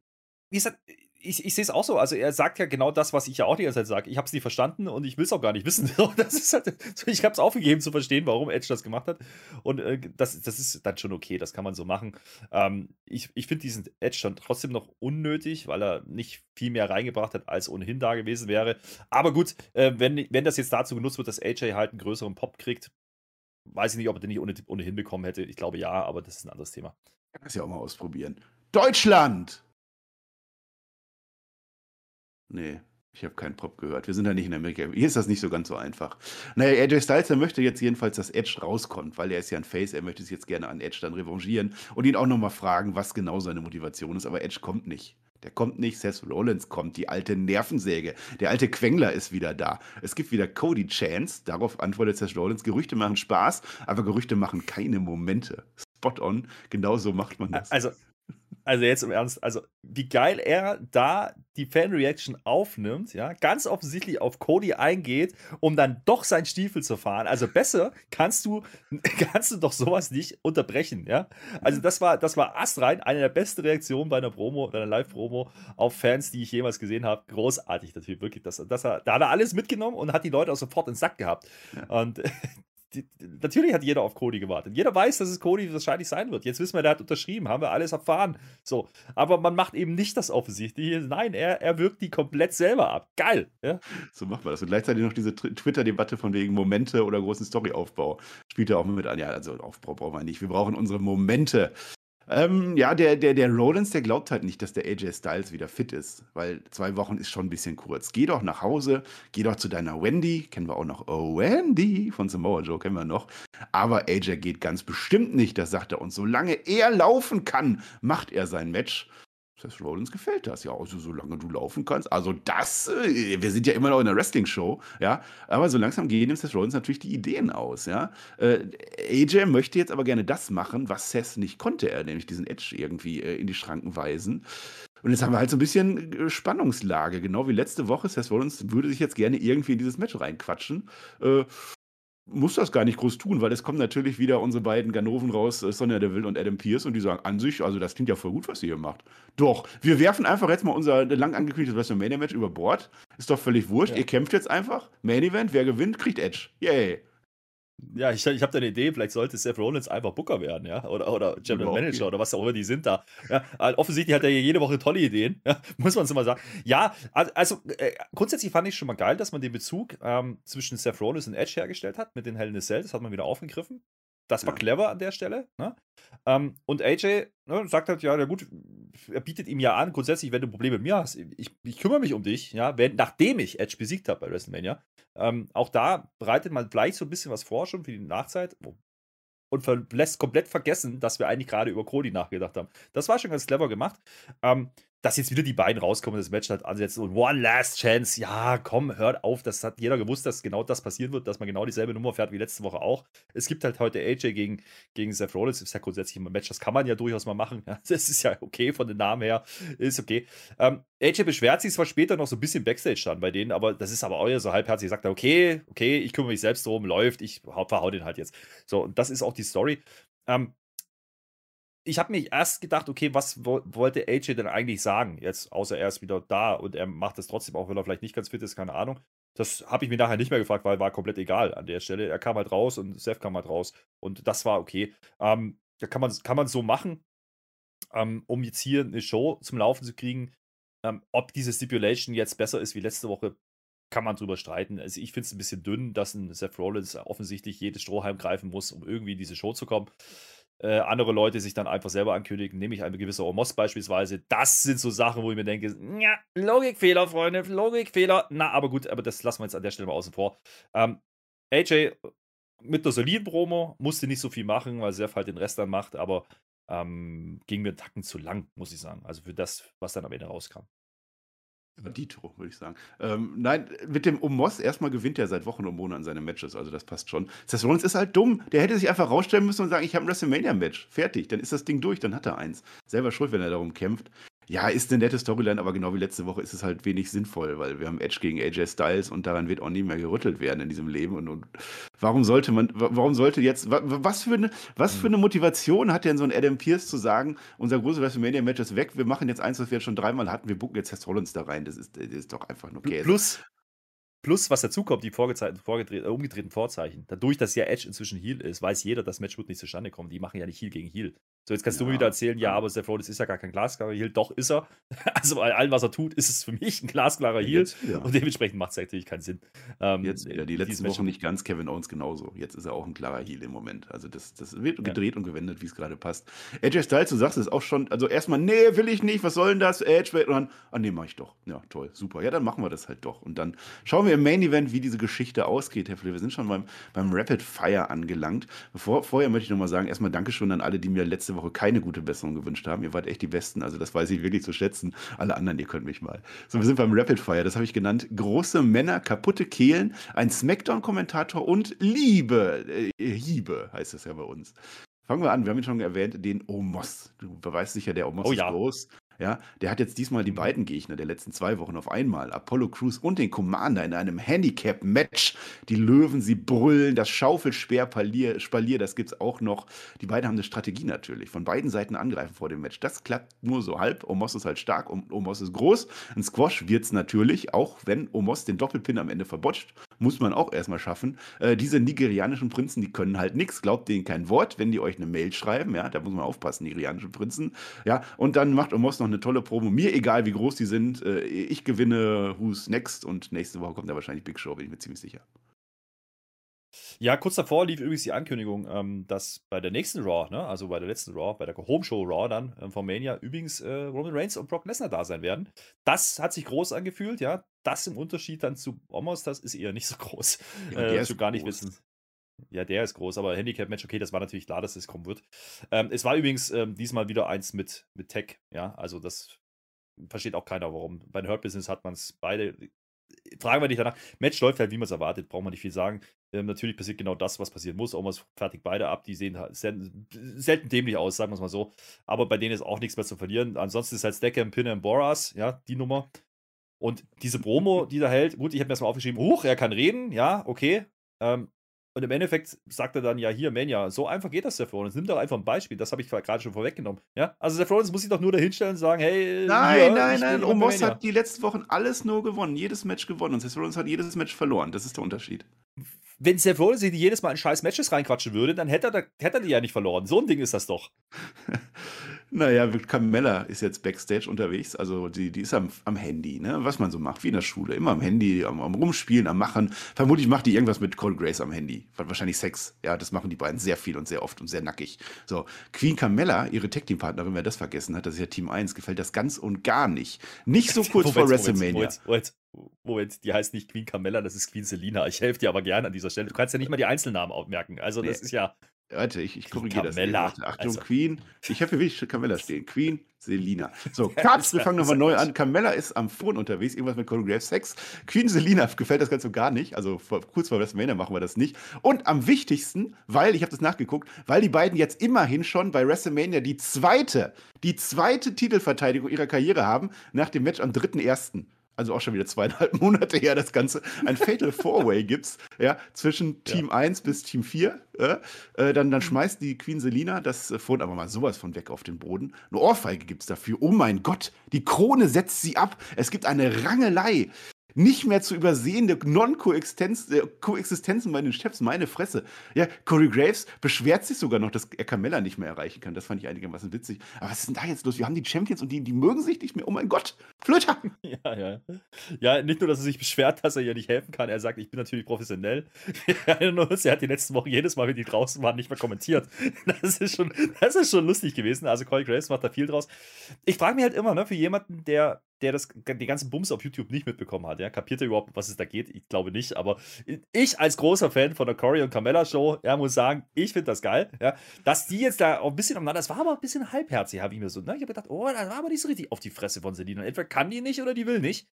wie gesagt, ich, ich sehe es auch so. Also er sagt ja genau das, was ich ja auch die ganze Zeit sage. Ich habe es nicht verstanden und ich will es auch gar nicht wissen. Halt, ich habe es aufgegeben zu verstehen, warum Edge das gemacht hat. Und äh, das, das ist dann schon okay, das kann man so machen. Ähm, ich ich finde diesen Edge dann trotzdem noch unnötig, weil er nicht viel mehr reingebracht hat, als ohnehin da gewesen wäre. Aber gut, äh, wenn, wenn das jetzt dazu genutzt wird, dass AJ halt einen größeren Pop kriegt, weiß ich nicht, ob er den nicht ohne, ohnehin bekommen hätte. Ich glaube ja, aber das ist ein anderes Thema. Kann das ja auch mal ausprobieren. Deutschland! Nee, ich habe keinen Pop gehört. Wir sind ja nicht in Amerika. Hier ist das nicht so ganz so einfach. Naja, AJ Styles, der möchte jetzt jedenfalls, dass Edge rauskommt, weil er ist ja ein Face. Er möchte sich jetzt gerne an Edge dann revanchieren und ihn auch nochmal fragen, was genau seine Motivation ist. Aber Edge kommt nicht. Der kommt nicht, Seth Rollins kommt, die alte Nervensäge. Der alte Quengler ist wieder da. Es gibt wieder Cody Chance. Darauf antwortet Seth Rollins. Gerüchte machen Spaß, aber Gerüchte machen keine Momente. Spot on. Genau so macht man das. Also, also jetzt im Ernst, also wie geil er da die Fan-Reaction aufnimmt, ja, ganz offensichtlich auf Cody eingeht, um dann doch seinen Stiefel zu fahren. Also besser kannst du, kannst du doch sowas nicht unterbrechen, ja. Also das war, das war astrein, eine der besten Reaktionen bei einer Promo, bei einer Live-Promo auf Fans, die ich jemals gesehen habe. Großartig, Typ, wirklich. Das, das, da hat er alles mitgenommen und hat die Leute auch sofort ins Sack gehabt. Ja. Und natürlich hat jeder auf Cody gewartet. Jeder weiß, dass es Cody wahrscheinlich sein wird. Jetzt wissen wir, der hat unterschrieben, haben wir alles erfahren. So, aber man macht eben nicht das Offensichtliche. Nein, er, er wirkt die komplett selber ab. Geil. Ja? So macht man das. Und gleichzeitig noch diese Twitter-Debatte von wegen Momente oder großen Storyaufbau. Spielt er auch mit an. Ja, also Aufbau brauchen wir nicht. Wir brauchen unsere Momente. Ähm, ja, der, der, der Rollins, der glaubt halt nicht, dass der AJ Styles wieder fit ist, weil zwei Wochen ist schon ein bisschen kurz. Geh doch nach Hause, geh doch zu deiner Wendy, kennen wir auch noch, oh Wendy von Samoa Joe kennen wir noch. Aber AJ geht ganz bestimmt nicht, das sagt er. Und solange er laufen kann, macht er sein Match. Seth Rollins gefällt das ja, also solange du laufen kannst. Also das, äh, wir sind ja immer noch in einer Wrestling-Show, ja, aber so langsam gehen dem Seth Rollins natürlich die Ideen aus, ja. Äh, AJ möchte jetzt aber gerne das machen, was Seth nicht konnte, er nämlich diesen Edge irgendwie äh, in die Schranken weisen. Und jetzt haben wir halt so ein bisschen äh, Spannungslage, genau wie letzte Woche. Seth Rollins würde sich jetzt gerne irgendwie in dieses Match reinquatschen. Äh, muss das gar nicht groß tun, weil es kommen natürlich wieder unsere beiden Ganoven raus, äh, Sonja Deville und Adam Pierce, und die sagen an sich, also das klingt ja voll gut, was ihr hier macht. Doch, wir werfen einfach jetzt mal unser lang angekündigtes WrestleMania-Match über Bord. Ist doch völlig wurscht. Ja. Ihr kämpft jetzt einfach. Main Event, wer gewinnt, kriegt Edge. Yay. Ja, ich, ich habe da eine Idee, vielleicht sollte Seth Rollins einfach Booker werden, ja, oder, oder General Manager okay. oder was auch immer die sind da. Ja, offensichtlich hat er jede Woche tolle Ideen, ja, muss man so mal sagen. Ja, also äh, grundsätzlich fand ich schon mal geil, dass man den Bezug ähm, zwischen Seth Rollins und Edge hergestellt hat mit den Hell in a Cell, das hat man wieder aufgegriffen. Das war ja. clever an der Stelle. Ne? Ähm, und AJ ne, sagt halt, ja, na gut, er bietet ihm ja an, grundsätzlich, wenn du Probleme mit mir hast, ich, ich kümmere mich um dich, ja, wenn, nachdem ich Edge besiegt habe bei WrestleMania. Ähm, auch da bereitet man vielleicht so ein bisschen was vor schon für die Nachzeit und lässt komplett vergessen, dass wir eigentlich gerade über Cody nachgedacht haben. Das war schon ganz clever gemacht. Ähm, dass jetzt wieder die beiden rauskommen, das Match halt ansetzen und One Last Chance, ja, komm, hört auf, das hat jeder gewusst, dass genau das passieren wird, dass man genau dieselbe Nummer fährt wie letzte Woche auch. Es gibt halt heute AJ gegen, gegen Seth Rollins, ist ja grundsätzlich immer ein Match, das kann man ja durchaus mal machen, ja, das ist ja okay von den Namen her, ist okay. Ähm, AJ beschwert sich zwar später noch so ein bisschen Backstage dann bei denen, aber das ist aber euer so halbherzig, sagt er, okay, okay, ich kümmere mich selbst drum, läuft, ich verhau den halt jetzt. So, und das ist auch die Story. Ähm, ich habe mir erst gedacht, okay, was wo, wollte AJ denn eigentlich sagen? Jetzt, außer er ist wieder da und er macht es trotzdem, auch wenn er vielleicht nicht ganz fit ist, keine Ahnung. Das habe ich mir nachher nicht mehr gefragt, weil war komplett egal an der Stelle. Er kam halt raus und Seth kam halt raus. Und das war okay. Ähm, da kann man, kann man so machen, ähm, um jetzt hier eine Show zum Laufen zu kriegen. Ähm, ob diese Stipulation jetzt besser ist wie letzte Woche, kann man drüber streiten. Also ich finde es ein bisschen dünn, dass ein Seth Rollins offensichtlich jedes Strohhalm greifen muss, um irgendwie in diese Show zu kommen äh, andere Leute sich dann einfach selber ankündigen, nämlich ein gewisser Omos beispielsweise. Das sind so Sachen, wo ich mir denke, ja, Logikfehler, Freunde, Logikfehler. Na, aber gut, aber das lassen wir jetzt an der Stelle mal außen vor. Ähm, AJ mit der soliden Promo musste nicht so viel machen, weil Seth halt den Rest dann macht, aber ähm, ging mir einen Tacken zu lang, muss ich sagen. Also für das, was dann am Ende rauskam. Dito, würde ich sagen. Ähm, nein, mit dem Omos erstmal gewinnt er seit Wochen und Monaten seine Matches, also das passt schon. Seth Rollins ist halt dumm. Der hätte sich einfach rausstellen müssen und sagen, ich habe ein WrestleMania-Match. Fertig, dann ist das Ding durch, dann hat er eins. Selber schuld, wenn er darum kämpft. Ja, ist eine nette Storyline, aber genau wie letzte Woche ist es halt wenig sinnvoll, weil wir haben Edge gegen AJ Styles und daran wird auch nie mehr gerüttelt werden in diesem Leben. Und, und warum sollte man, warum sollte jetzt, was für, eine, was für eine Motivation hat denn so ein Adam Pierce zu sagen, unser großes WrestleMania-Match ist weg, wir machen jetzt eins, was wir jetzt schon dreimal hatten, wir bucken jetzt Seth Rollins da rein. Das ist, das ist doch einfach nur Käse. Plus, Plus, was dazukommt, die äh, umgedrehten Vorzeichen. Dadurch, dass ja Edge inzwischen Heal ist, weiß jeder, das Match wird nicht zustande kommen. Die machen ja nicht Heal gegen Heal. So, jetzt kannst ja, du mir wieder erzählen, ja, aber Seth Rollins ist ja gar kein glasklarer Heal. Doch, ist er. Also bei allem, was er tut, ist es für mich ein glasklarer Heal. Und dementsprechend macht es natürlich keinen Sinn. Ähm, jetzt wieder, die letzten Wochen nicht ganz, Kevin Owens genauso. Jetzt ist er auch ein klarer Heal im Moment. Also das, das wird ja. gedreht und gewendet, wie es gerade passt. Edge Styles, du sagst es auch schon, also erstmal, nee, will ich nicht, was soll denn das? Edge, und dann, ah nee, mach ich doch. Ja, toll, super. Ja, dann machen wir das halt doch. Und dann schauen wir im Main Event, wie diese Geschichte ausgeht, Herr Fle. Wir sind schon beim, beim Rapid Fire angelangt. Bevor, vorher möchte ich nochmal sagen, erstmal Dankeschön an alle, die mir letzte Woche keine gute Besserung gewünscht haben. Ihr wart echt die Besten, also das weiß ich wirklich zu schätzen. Alle anderen, ihr könnt mich mal. So, wir sind beim Rapid Fire, das habe ich genannt. Große Männer, kaputte Kehlen, ein Smackdown-Kommentator und Liebe. Äh, Hiebe heißt es ja bei uns. Fangen wir an, wir haben ihn schon erwähnt, den Omos. Du weißt sicher, der Omos oh, ist ja. groß. Ja, der hat jetzt diesmal die beiden Gegner der letzten zwei Wochen auf einmal, Apollo Crews und den Commander in einem Handicap-Match. Die Löwen, sie brüllen, das Schaufelspeer-Spalier, Spalier, das gibt's auch noch. Die beiden haben eine Strategie natürlich, von beiden Seiten angreifen vor dem Match. Das klappt nur so halb. Omos ist halt stark, Omos ist groß. Ein Squash wird's natürlich, auch wenn Omos den Doppelpin am Ende verbotscht muss man auch erstmal schaffen. Äh, diese nigerianischen Prinzen, die können halt nichts, glaubt denen kein Wort, wenn die euch eine Mail schreiben, ja, da muss man aufpassen, nigerianische Prinzen, ja, und dann macht Omos noch eine tolle Promo, mir egal, wie groß die sind, äh, ich gewinne Who's Next? Und nächste Woche kommt da wahrscheinlich Big Show, bin ich mir ziemlich sicher. Ja, kurz davor lief übrigens die Ankündigung, ähm, dass bei der nächsten Raw, ne, also bei der letzten Raw, bei der Home Show Raw dann ähm, von Mania, übrigens äh, Roman Reigns und Brock Lesnar da sein werden. Das hat sich groß angefühlt, ja. Das im Unterschied dann zu Omos, das ist eher nicht so groß. Ja, äh, der gar nicht wissen. Ja, der ist groß, aber Handicap-Match, okay, das war natürlich klar, dass es kommen wird. Ähm, es war übrigens ähm, diesmal wieder eins mit, mit Tech, ja, also das versteht auch keiner, warum. Bei den Hurt Business hat man es beide fragen wir dich danach. Match läuft halt, wie man es erwartet, braucht man nicht viel sagen. Ähm, natürlich passiert genau das, was passieren muss. Omas fertig beide ab. Die sehen halt selten dämlich aus, sagen wir es mal so. Aber bei denen ist auch nichts mehr zu verlieren. Ansonsten ist halt Stacker, Pinner und Boras, ja, die Nummer. Und diese Promo, die da hält, gut, ich habe mir erstmal aufgeschrieben, huch, er kann reden, ja, okay. Ähm, und im Endeffekt sagt er dann, ja, hier, Mania, so einfach geht das, Seth Rollins. Nimm doch einfach ein Beispiel, das habe ich gerade schon vorweggenommen. Ja? Also Seth Rollins muss sich doch nur dahinstellen und sagen, hey, nein, hier, nein, nein, Omos hat die letzten Wochen alles nur gewonnen, jedes Match gewonnen und Seth Rollins hat jedes Match verloren. Das ist der Unterschied. Wenn Seth Rollins sich jedes Mal in scheiß Matches reinquatschen würde, dann hätte er, hätte er die ja nicht verloren. So ein Ding ist das doch. Naja, Camilla ist jetzt Backstage unterwegs, also die, die ist am, am Handy, ne? was man so macht, wie in der Schule. Immer am Handy, am, am Rumspielen, am Machen. Vermutlich macht die irgendwas mit Cole Grace am Handy. Wahrscheinlich Sex. Ja, das machen die beiden sehr viel und sehr oft und sehr nackig. So, Queen Camilla, ihre Tech-Team-Partnerin, wer das vergessen hat, das ist ja Team 1, gefällt das ganz und gar nicht. Nicht so kurz vor WrestleMania. Moment, Moment, Moment, die heißt nicht Queen Camilla, das ist Queen Selina. Ich helfe dir aber gerne an dieser Stelle. Du kannst ja nicht mal die Einzelnamen merken. Also, das nee. ist ja. Warte, ich, ich korrigiere das. Achtung, also. Queen. Ich habe hier wirklich Camilla stehen. Queen, Selina. So, Cuts, wir fangen nochmal neu an. Camilla ist am Phone unterwegs, irgendwas mit Choreograph Sex. Queen Selina gefällt das Ganze gar nicht. Also vor, kurz vor WrestleMania machen wir das nicht. Und am wichtigsten, weil, ich habe das nachgeguckt, weil die beiden jetzt immerhin schon bei WrestleMania die zweite, die zweite Titelverteidigung ihrer Karriere haben, nach dem Match am 3.1 also auch schon wieder zweieinhalb Monate her, das Ganze, ein Fatal Four-Way gibt's, ja, zwischen Team ja. 1 bis Team 4. Äh, dann, dann schmeißt die Queen Selina das äh, Phone aber mal sowas von weg auf den Boden. Eine Ohrfeige gibt's dafür. Oh mein Gott, die Krone setzt sie ab. Es gibt eine Rangelei nicht mehr zu übersehende Non-Koexistenzen äh, bei den Chefs, meine Fresse. Ja, Corey Graves beschwert sich sogar noch, dass er Carmella nicht mehr erreichen kann. Das fand ich einigermaßen witzig. Aber was ist denn da jetzt los? Wir haben die Champions und die, die mögen sich nicht mehr. Oh mein Gott, Flöter! Ja, ja. Ja, nicht nur, dass er sich beschwert, dass er ihr nicht helfen kann. Er sagt, ich bin natürlich professionell. er hat die letzten Wochen jedes Mal, wenn die draußen waren, nicht mehr kommentiert. Das ist schon, das ist schon lustig gewesen. Also Corey Graves macht da viel draus. Ich frage mich halt immer, ne, für jemanden, der der das, die ganzen Bums auf YouTube nicht mitbekommen hat. Ja? Kapiert er überhaupt, was es da geht? Ich glaube nicht, aber ich als großer Fan von der Corey und Carmella Show, ja, muss sagen, ich finde das geil. Ja? Dass die jetzt da auch ein bisschen umeinander, das war aber ein bisschen halbherzig, habe ich mir so, ne? Ich habe gedacht, oh, das war aber nicht so richtig auf die Fresse von Selina. Entweder kann die nicht oder die will nicht.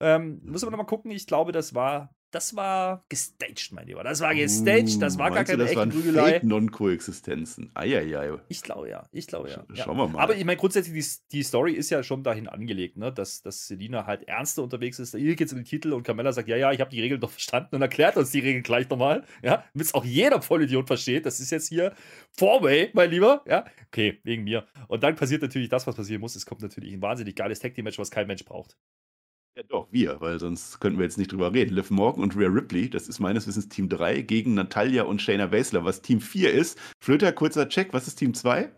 Ähm, muss aber nochmal gucken, ich glaube, das war das war gestaged, mein Lieber. Das war gestaged, das war Uh, gar meinst du, keine das echte waren Prügelei. Fake Non-Koexistenzen. Eieiei. Ich glaube ja, ich glaube ja. Sch- schauen wir mal. Aber ich meine, grundsätzlich, die, die Story ist ja schon dahin angelegt, ne? dass, dass Selina halt ernster unterwegs ist. Ihr geht's um den Titel und Carmella sagt, ja, ja, ich habe die Regeln doch verstanden und erklärt uns die Regeln gleich nochmal. Ja, damit es auch jeder Vollidiot versteht. Das ist jetzt hier Four-Way, mein Lieber. Ja, okay, wegen mir. Und dann passiert natürlich das, was passieren muss. Es kommt natürlich ein wahnsinnig geiles Tag-Team-Match, was kein Mensch braucht. Ja, doch, wir, weil sonst könnten wir jetzt nicht drüber reden. Liv Morgan und Rhea Ripley, das ist meines Wissens Team 3, gegen Natalia und Shayna Baszler, was Team 4 ist. Flöter, kurzer Check, was ist Team 2?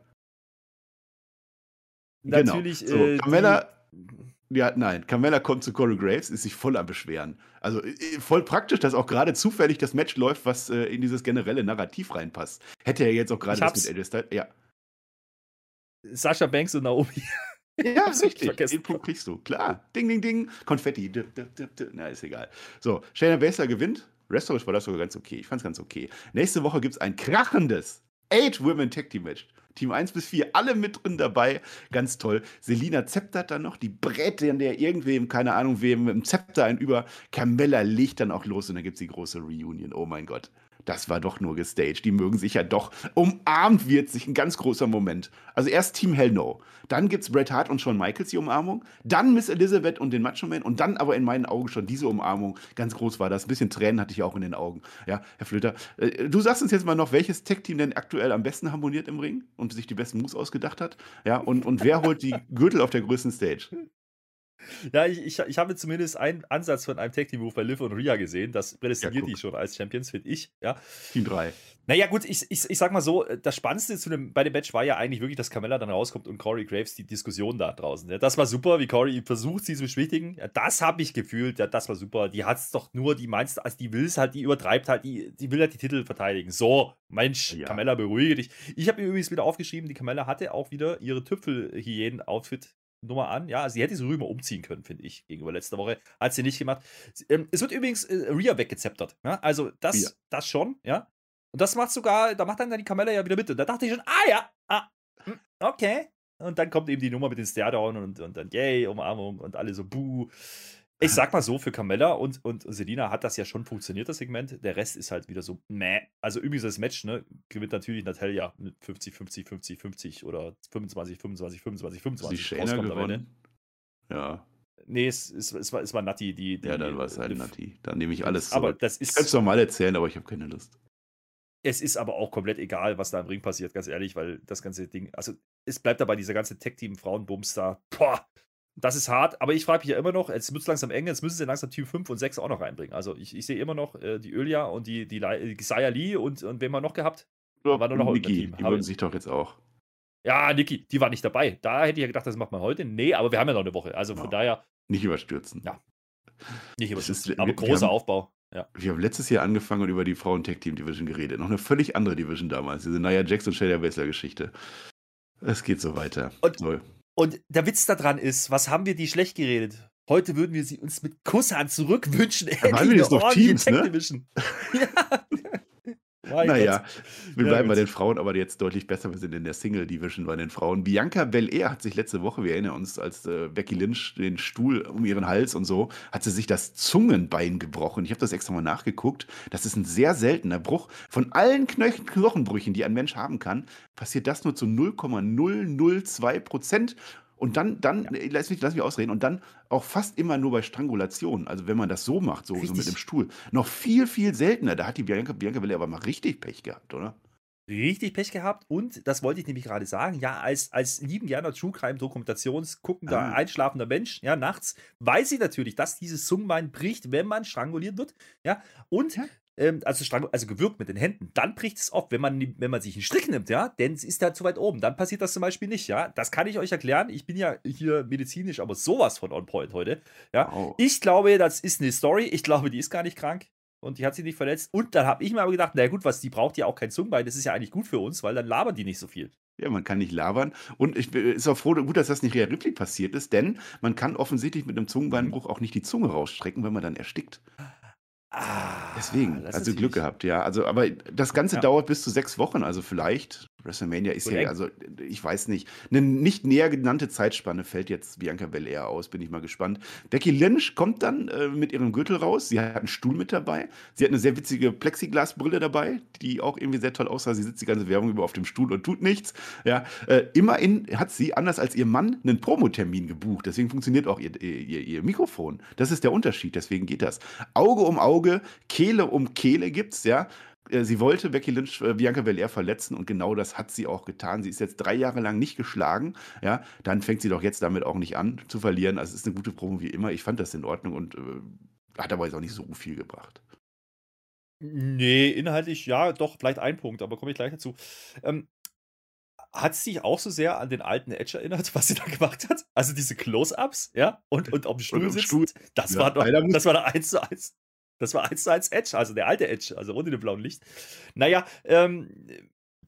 Natürlich, Genau. So, äh, Carmella, ja, nein, Carmella kommt zu Corey Graves, ist sich voll am Beschweren. Also äh, voll praktisch, dass auch gerade zufällig das Match läuft, was äh, in dieses generelle Narrativ reinpasst. Hätte er jetzt auch gerade das mit Styles. Ja, Sascha Banks und Naomi. Ja richtig. Den Punkt kriegst du. Klar. Ding, ding, ding. Konfetti. Dip, dip, dip. Na, ist egal. So, Shayna Baszler gewinnt. Wrestlerisch war das sogar ganz okay. Ich fand's ganz okay. Nächste Woche gibt's ein krachendes Eight Women Tag Team Match. Team 1 bis 4, alle mit drin dabei. Ganz toll. Selina zeptert dann noch, die brät dann der irgendwem, keine Ahnung wem, mit dem Zepter ein über. Carmella legt dann auch los und dann gibt's die große Reunion. Oh mein Gott. Das war doch nur gestaged. Die mögen sich ja doch. Umarmt wird sich ein ganz großer Moment. Also erst Team Hell No. Dann gibt's Bret Hart und Shawn Michaels die Umarmung. Dann Miss Elizabeth und den Macho Man. Und dann aber in meinen Augen schon diese Umarmung. Ganz groß war das. Ein bisschen Tränen hatte ich auch in den Augen. Ja, Herr Flöter. äh, Du sagst uns jetzt mal noch, welches Tech-Team denn aktuell am besten harmoniert im Ring und sich die besten Moves ausgedacht hat. Ja, und, und wer holt die Gürtel auf der größten Stage? Ja, ich, ich, ich habe zumindest einen Ansatz von einem Tag Team Move bei Liv und Rhea gesehen. Das prädestiniert guck. die schon als Champions, finde ich. Ja. Team 3. Naja, gut, ich, ich, ich sag mal so, das Spannendste zu dem, bei dem Match war ja eigentlich wirklich, dass Carmella dann rauskommt und Corey Graves die Diskussion da draußen. Ja, das war super, wie Corey versucht, sie zu beschwichtigen. Ja, das habe ich gefühlt, ja, das war super. Die hat's doch nur, die meinst, also die will es halt, die übertreibt halt, die, die will halt die Titel verteidigen. So, Mensch, Ja. Carmella, beruhige dich. Ich habe mir übrigens wieder aufgeschrieben, die Carmella hatte auch wieder ihre Tüpfelhyänen-Outfit Nummer an. Ja, sie hätte sie rüber umziehen können, finde ich, gegenüber letzter Woche. Hat sie nicht gemacht. Ähm, es wird übrigens äh, Rhea weggezeptert. Ja? Also das, Rhea. das schon, ja. Und das macht sogar, da macht dann die Carmella ja wieder mit. Und da dachte ich schon, ah ja, ah, hm, okay. Und dann kommt eben die Nummer mit den Stairdown und, und dann yay, Umarmung und alle so buh. Ich sag mal so, für Carmella und, und Selina hat das ja schon funktioniert, das Segment. Der Rest ist halt wieder so, meh. Also übrigens das Match, ne, gewinnt natürlich Natalia mit 50, 50, 50, 50 oder 25, 25, 25, Ist die 25. Shayna gewonnen? Ja, Nee, es, es, es, war, es war Nati, die, die. ja, dann war es halt Nati. Dann nehme ich alles Aber zurück. das Ich könnte es ist, normal erzählen, aber ich habe keine Lust. es ist aber auch komplett egal, was da im Ring passiert, ganz ehrlich, weil das ganze Ding, also es bleibt dabei, dieser ganze Tech-Team-Frauenbums da. Boah, das ist hart, aber ich frage mich ja immer noch, jetzt wird es langsam eng, jetzt müssen sie langsam Team 5 und 6 auch noch reinbringen. Also ich, ich sehe immer noch äh, die Ölia und die, die, die Saya Lee und, und wen haben wir noch gehabt? War War noch Niki, Team. die würden sich doch jetzt auch. Ja, Niki, die war nicht dabei. Da hätte ich ja gedacht, das macht man heute. Nee, aber wir haben ja noch eine Woche. Also von Ja. daher Nicht überstürzen. Ja. nicht Das ist- aber wir- wir großer haben- Aufbau. Ja. Wir haben letztes Jahr angefangen und über die Frauen-Tech-Team-Division geredet. Noch eine völlig andere Division damals. Diese Nia Jax und Shayna Baszler-Geschichte. Es geht so weiter. Und- so. Und der Witz daran ist, was haben wir die schlecht geredet? Heute würden wir sie uns mit Kusshand zurückwünschen. waren wir jetzt noch Teams, ne? Ja. Naja, Gott. wir Ja, bleiben bei gut. den Frauen, aber jetzt deutlich besser. Wir sind in der Single-Division bei den Frauen. Bianca Belair hat sich letzte Woche, wir erinnern uns, als äh, Becky Lynch den Stuhl um ihren Hals und so, hat sie sich das Zungenbein gebrochen. Ich habe das extra mal nachgeguckt. Das ist ein sehr seltener Bruch. Von allen Knoch Knochenbrüchen, die ein Mensch haben kann, passiert das nur zu 0,002 Prozent. Und dann, dann äh, lass, mich, lass mich ausreden, und dann auch fast immer nur bei Strangulation. Also wenn man das so macht, so, so mit dem Stuhl. Noch viel, viel seltener. Da hat die Bianca, Bianca Belair aber mal richtig Pech gehabt, oder? Richtig Pech gehabt und das wollte ich nämlich gerade sagen, ja, als, als lieben gerne True Crime Dokumentationsguckender, Ah. einschlafender Mensch, ja, nachts, weiß ich natürlich, dass dieses Zungenbein bricht, wenn man stranguliert wird, ja, und Ja. Ähm, also, also gewürgt mit den Händen, dann bricht es oft, wenn man, wenn man sich einen Strick nimmt, ja, denn es ist da zu weit oben, dann passiert das zum Beispiel nicht, ja, das kann ich euch erklären, ich bin ja hier medizinisch, aber sowas von on point heute, ja, Wow. ich glaube, das ist eine Story. Ich glaube, die ist gar nicht krank. Und die hat sich nicht verletzt. Und dann habe ich mir aber gedacht, na gut, was, die braucht ja auch kein Zungenbein. Das ist ja eigentlich gut für uns, weil dann labern die nicht so viel. Ja, man kann nicht labern. Und ich bin- ist auch froh, gut, dass das nicht Rhea Ripley passiert ist, denn man kann offensichtlich mit einem Zungenbeinbruch auch nicht die Zunge rausstrecken, wenn man dann erstickt. Ah, Deswegen, also Glück gehabt, ja. Also, aber das Ganze Ja. dauert bis zu sechs Wochen, also vielleicht. WrestleMania ist Wird ja, also ich weiß nicht. Eine nicht näher genannte Zeitspanne fällt jetzt Bianca Belair aus, bin ich mal gespannt. Becky Lynch kommt dann äh, mit ihrem Gürtel raus. Sie hat einen Stuhl mit dabei. Sie hat eine sehr witzige Plexiglasbrille dabei, die auch irgendwie sehr toll aussah. Sie sitzt die ganze Werbung über auf dem Stuhl und tut nichts. Ja, äh, immerhin hat sie, anders als ihr Mann, einen Promotermin gebucht. Deswegen funktioniert auch ihr, ihr, ihr Mikrofon. Das ist der Unterschied, deswegen geht das. Auge um Auge, Kehle um Kehle gibt's, ja. Äh, Sie wollte Becky Lynch, äh, Bianca Belair verletzen und genau das hat sie auch getan. Sie ist jetzt drei Jahre lang nicht geschlagen. Ja, dann fängt sie doch jetzt damit auch nicht an zu verlieren. Also es ist eine gute Promo wie immer. Ich fand das in Ordnung und äh, hat aber jetzt auch nicht so viel gebracht. Nee, inhaltlich ja, doch, vielleicht ein Punkt, aber komme ich gleich dazu. Ähm, hat es dich auch so sehr an den alten Edge erinnert, was sie da gemacht hat? Also diese Close-Ups, ja? Und, und auf dem Stuhl sitzt. Das, Ja, war doch, das war doch 1 zu 1. Das war 1 zu 1 Edge, also der alte Edge, also ohne den blauen Licht. Naja, ähm,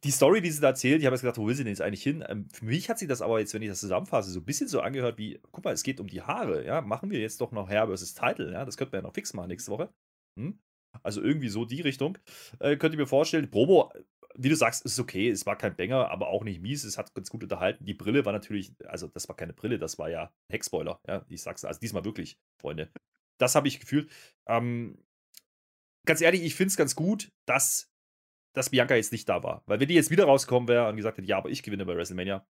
die Story, die sie da erzählt, ich habe jetzt gedacht, wo will sie denn jetzt eigentlich hin? Ähm, für mich hat sie das aber jetzt, wenn ich das zusammenfasse, so ein bisschen so angehört wie, guck mal, es geht um die Haare, ja? Machen wir jetzt doch noch Hair versus Title, ja? Das könnten wir ja noch fix machen nächste Woche. Hm? Also irgendwie so die Richtung. Äh, könnt ihr mir vorstellen, Promo, wie du sagst, ist okay, es war kein Banger, aber auch nicht mies, es hat ganz gut unterhalten. Die Brille war natürlich, also das war keine Brille, das war ja Heckspoiler, ja, ich sag's, also diesmal wirklich, Freunde. Das habe ich gefühlt. Ähm, ganz ehrlich, ich finde es ganz gut, dass, dass Bianca jetzt nicht da war. Weil wenn die jetzt wieder rausgekommen wäre und gesagt hätte, ja, aber ich gewinne bei WrestleMania,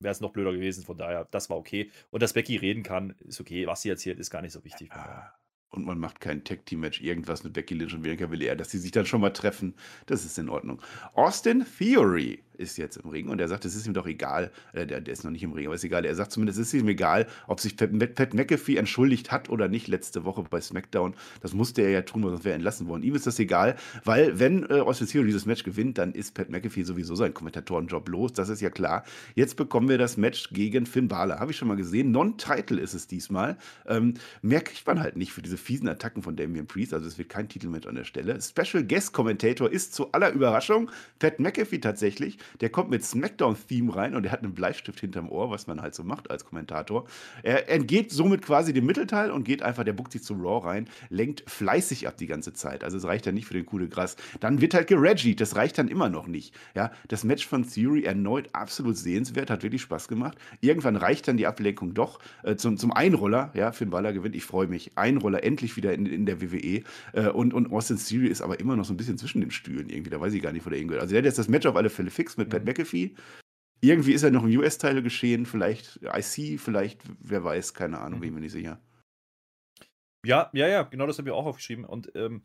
wäre es noch blöder gewesen. Von daher, das war okay. Und dass Becky reden kann, ist okay. Was sie erzählt, ist gar nicht so wichtig. Ja. Und man macht kein Tag-Team-Match, irgendwas mit Becky Lynch und Bianca Belair, dass sie sich dann schon mal treffen. Das ist in Ordnung. Austin Theory ist jetzt im Ring und er sagt, es ist ihm doch egal. Äh, der, der ist noch nicht im Ring, aber ist egal. Er sagt zumindest, es ist ihm egal, ob sich Pat, Pat McAfee entschuldigt hat oder nicht letzte Woche bei SmackDown. Das musste er ja tun, sonst wäre er entlassen worden. Ihm ist das egal, weil wenn äh, Austin Theory dieses Match gewinnt, dann ist Pat McAfee sowieso sein Kommentatorenjob los. Das ist ja klar. Jetzt bekommen wir das Match gegen Finn Balor. Habe ich schon mal gesehen. Non-Title ist es diesmal. Ähm, mehr kriegt man halt nicht für diese fiesen Attacken von Damian Priest. Also es wird kein Titelmatch an der Stelle. Special Guest Kommentator ist zu aller Überraschung Pat McAfee tatsächlich. Der kommt mit Smackdown-Theme rein und er hat einen Bleistift hinterm Ohr, was man halt so macht als Kommentator. Er entgeht somit quasi dem Mittelteil und geht einfach, der buckt sich zu Raw rein, lenkt fleißig ab die ganze Zeit. Also es reicht ja nicht für den Coup Gras. Dann wird halt gereggied, das reicht dann immer noch nicht. Ja, das Match von Theory erneut absolut sehenswert, hat wirklich Spaß gemacht. Irgendwann reicht dann die Ablenkung doch äh, zum, zum Einroller. Ja, Finn Balor gewinnt, ich freue mich. Einroller endlich wieder in, in der WWE. Äh, und, und Austin Theory ist aber immer noch so ein bisschen zwischen den Stühlen irgendwie. Da weiß ich gar nicht, wo der hingehört. Also der hat jetzt das Match auf alle Fälle fix mit Pat Mhm. McAfee. Irgendwie ist er noch im US-Teil geschehen, vielleicht IC, vielleicht, wer weiß, keine Ahnung, Mhm. bin ich mir nicht sicher. Ja, ja, ja, genau das haben wir auch aufgeschrieben. Und ähm,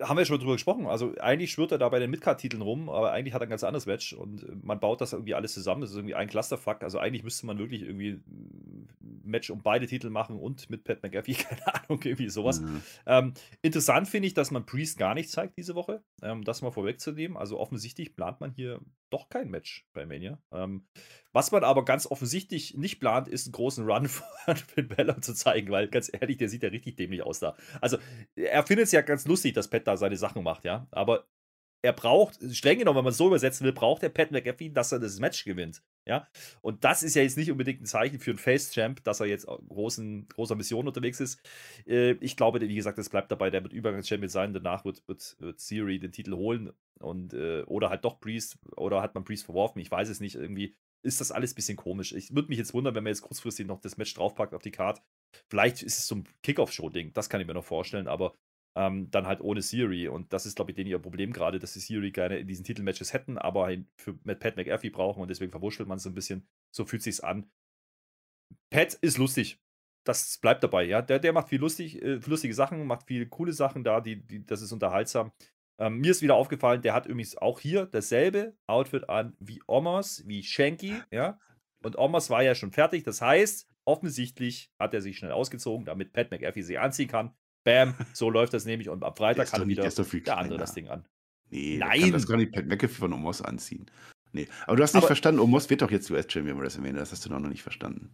haben wir schon drüber gesprochen. Also eigentlich schwirrt er da bei den Midcard-Titeln rum, aber eigentlich hat er ein ganz anderes Match und man baut das irgendwie alles zusammen. Das ist irgendwie ein Clusterfuck. Also eigentlich müsste man wirklich irgendwie ein Match um beide Titel machen und mit Pat McAfee, keine Ahnung, irgendwie sowas. Mhm. Ähm, interessant finde ich, dass man Priest gar nicht zeigt diese Woche. Ähm, das mal vorwegzunehmen. Also offensichtlich plant man hier doch kein Match bei Mania. Ähm, was man aber ganz offensichtlich nicht plant, ist einen großen Run von Finn Balor zu zeigen, weil ganz ehrlich, der sieht ja richtig dämlich aus da. Also er findet es ja ganz lustig, dass Pat da seine Sachen macht, ja. Aber er braucht, streng genommen, wenn man es so übersetzen will, braucht der Pat McAfee, dass er das Match gewinnt. Ja, und das ist ja jetzt nicht unbedingt ein Zeichen für einen Face-Champ, dass er jetzt großen, großer Mission unterwegs ist. Äh, ich glaube, wie gesagt, es bleibt dabei, der wird Übergangs-Champion sein, danach wird, wird, wird Theory den Titel holen und äh, oder halt doch Priest, oder hat man Priest verworfen, ich weiß es nicht, irgendwie ist das alles ein bisschen komisch. Ich würde mich jetzt wundern, wenn man jetzt kurzfristig noch das Match draufpackt auf die Card. Vielleicht ist es so ein Kickoff-Show-Ding, das kann ich mir noch vorstellen, aber ähm, dann halt ohne Siri. Und das ist, glaube ich, denen ihr Problem gerade, dass sie Siri gerne in diesen Titelmatches hätten, aber für mit Pat McAfee brauchen und deswegen verwurschtelt man es ein bisschen. So fühlt sich's an. Pat ist lustig. Das bleibt dabei, ja. Der, der macht viel lustig, äh, lustige Sachen, macht viel coole Sachen da, die, die, das ist unterhaltsam. Ähm, mir ist wieder aufgefallen, der hat übrigens auch hier dasselbe Outfit an wie Omos, wie Shanky, ja. Und Omos war ja schon fertig, das heißt, offensichtlich hat er sich schnell ausgezogen, damit Pat McAfee sie anziehen kann. Bam, so läuft das nämlich und am Freitag kann wieder der der andere das Ding an. Nee, Nein. Kann, das kann nicht Pat McAfee von Omos anziehen. Nee, aber du hast nicht Aber- verstanden, Omos wird doch jetzt US-Champion bei WrestleMania, das hast du noch nicht verstanden.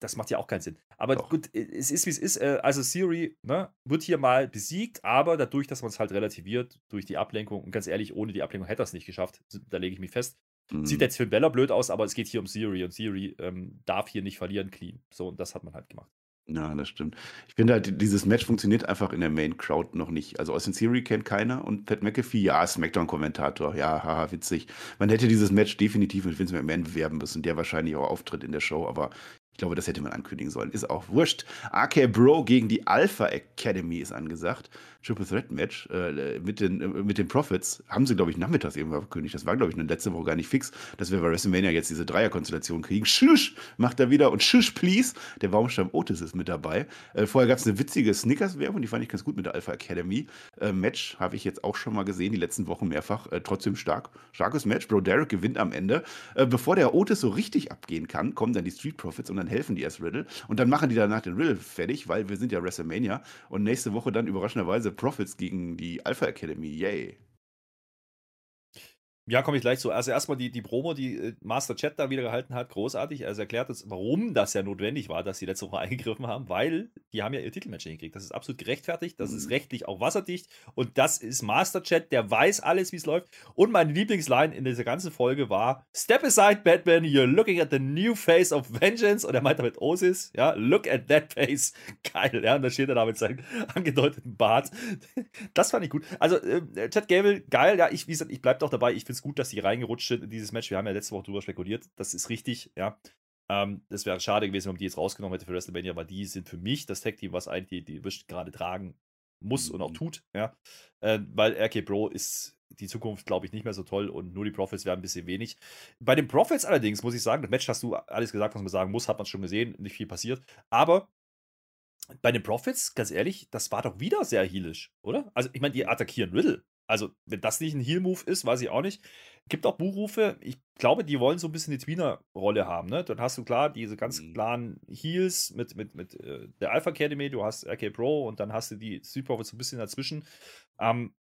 Das macht ja auch keinen Sinn. Aber Doch. gut, es ist wie es ist. Äh, Also Siri ne, wird hier mal besiegt, aber dadurch, dass man es halt relativiert, durch die Ablenkung, und ganz ehrlich, ohne die Ablenkung hätte er es nicht geschafft. Da lege ich mich fest. Mhm. Sieht jetzt für Bella blöd aus, aber es geht hier um Siri und Siri ähm, darf hier nicht verlieren clean. So, und das hat man halt gemacht. Ja, das stimmt. Ich finde halt, dieses Match funktioniert einfach in der Main Crowd noch nicht. Also Austin Theory kennt keiner und Pat McAfee, ja, Smackdown-Kommentator, ja, haha, witzig. Man hätte dieses Match definitiv mit Vince McMahon bewerben müssen, der wahrscheinlich auch auftritt in der Show, aber ich glaube, das hätte man ankündigen sollen. Ist auch wurscht. AK Bro gegen die Alpha Academy ist angesagt. Triple Threat Match äh, mit, den, äh, mit den Profits haben sie, glaube ich, nachmittags irgendwann verkündigt. Das war, glaube ich, eine letzte Woche gar nicht fix, dass wir bei WrestleMania jetzt diese Dreierkonstellation kriegen. Schusch macht er wieder und Schusch, please. Der Baumstamm Otis ist mit dabei. Äh, vorher gab es eine witzige Snickers-Werbung, die fand ich ganz gut mit der Alpha Academy. Äh, Match habe ich jetzt auch schon mal gesehen, die letzten Wochen mehrfach. Äh, trotzdem stark. Starkes Match. Bro Derek gewinnt am Ende. Äh, bevor der Otis so richtig abgehen kann, kommen dann die Street Profits und dann helfen die erst Riddle. Und dann machen die danach den Riddle fertig, weil wir sind ja WrestleMania. Und nächste Woche dann überraschenderweise Profits gegen die Alpha Academy. Yay. Ja, komme ich gleich zu. Also erstmal die, die Promo, die äh, Master Chat da wieder gehalten hat, großartig. Also erklärt uns, warum das ja notwendig war, dass sie letzte Woche eingegriffen haben, weil die haben ja ihr Titelmatch hingekriegt. Das ist absolut gerechtfertigt, das mhm. ist rechtlich auch wasserdicht und das ist Master Chat, der weiß alles, wie es läuft. Und meine Lieblingsline in dieser ganzen Folge war: Step aside, Batman, you're looking at the new face of vengeance. Und er meint damit Osis, ja, look at that face. Geil, ja, und da steht er da mit seinem angedeuteten Bart. Das fand ich gut. Also, äh, Chad Gable, geil, ja, ich, wie gesagt, ich bleib doch dabei, ich finde es gut, dass die reingerutscht sind in dieses Match. Wir haben ja letzte Woche drüber spekuliert. Das ist richtig, ja. Ähm, das wäre schade gewesen, wenn man die jetzt rausgenommen hätte für WrestleMania, weil die sind für mich das Tag-Team, was eigentlich die, die gerade tragen muss und auch mhm. tut, ja. Äh, weil RK Bro ist die Zukunft, glaube ich, nicht mehr so toll und nur die Profits wären ein bisschen wenig. Bei den Profits allerdings muss ich sagen, das Match hast du alles gesagt, was man sagen muss, hat man schon gesehen, nicht viel passiert. Aber bei den Profits, ganz ehrlich, das war doch wieder sehr heelisch, oder? Also, ich meine, die attackieren Riddle. Also, wenn das nicht ein Heal-Move ist, weiß ich auch nicht. Gibt auch Buchrufe, ich glaube, die wollen so ein bisschen die Tweener-Rolle haben. Ne? Dann hast du klar diese ganz mhm. klaren Heals mit, mit, mit äh, der Alpha Academy, du hast RK Pro und dann hast du die Street Profits so ein bisschen dazwischen. Ähm,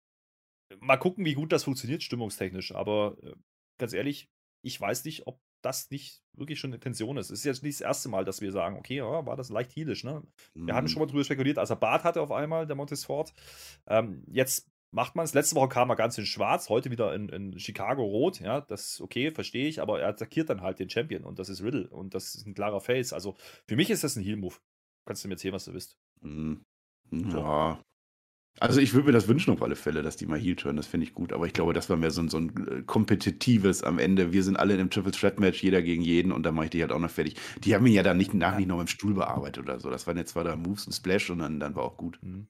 mal gucken, wie gut das funktioniert, stimmungstechnisch. Aber äh, ganz ehrlich, ich weiß nicht, ob das nicht wirklich schon eine Intention ist. Es ist jetzt nicht das erste Mal, dass wir sagen, okay, ja, war das leicht healisch. Ne? Wir mhm. hatten schon mal drüber spekuliert, als er Bart hatte auf einmal, der Montesfort. Ähm, jetzt macht man es. Letzte Woche kam er ganz in schwarz, heute wieder in, in Chicago rot. Ja, das ist okay, verstehe ich, aber er attackiert dann halt den Champion und das ist Riddle und das ist ein klarer Face. Also für mich ist das ein Heal-Move. Kannst du mir erzählen, was du wisst? Mhm. Ja. Also ich würde mir das wünschen auf alle Fälle, dass die mal Heal turn, das finde ich gut. Aber ich glaube, das war mehr so ein, so ein äh, kompetitives am Ende. Wir sind alle in einem Triple Threat Match, jeder gegen jeden und dann mache ich die halt auch noch fertig. Die haben ihn ja dann nicht nach nicht noch im Stuhl bearbeitet oder so. Das waren jetzt zwei, drei Moves und Splash und dann, dann war auch gut. Mhm.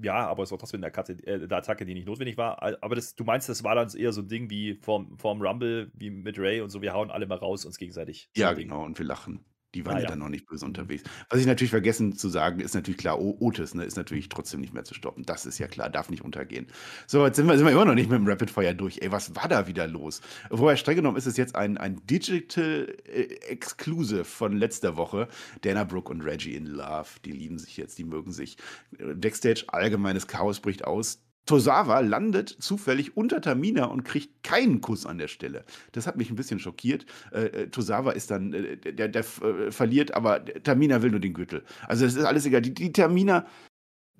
Ja, aber es war trotzdem eine, Karte, äh, eine Attacke, die nicht notwendig war. Aber das, du meinst, das war dann eher so ein Ding wie vorm, vorm Rumble, wie mit Ray und so, wir hauen alle mal raus uns gegenseitig. So ja, genau, und wir lachen. Die waren ah, ja, ja dann noch nicht böse unterwegs. Was ich natürlich vergessen zu sagen, ist natürlich klar, Otis ne, ist natürlich trotzdem nicht mehr zu stoppen. Das ist ja klar, darf nicht untergehen. So, jetzt sind wir, sind wir immer noch nicht mit dem Rapid Fire durch. Ey, was war da wieder los? Vorher streng genommen ist es jetzt ein, ein Digital äh, Exclusive von letzter Woche. Dana Brooke und Reggie in Love. Die lieben sich jetzt, die mögen sich. Backstage, allgemeines Chaos bricht aus. Tosawa landet zufällig unter Tamina und kriegt keinen Kuss an der Stelle. Das hat mich ein bisschen schockiert. Äh, äh Tosawa ist dann, äh, der, der äh, verliert, aber Tamina will nur den Gürtel. Also es ist alles egal. Die, die Tamina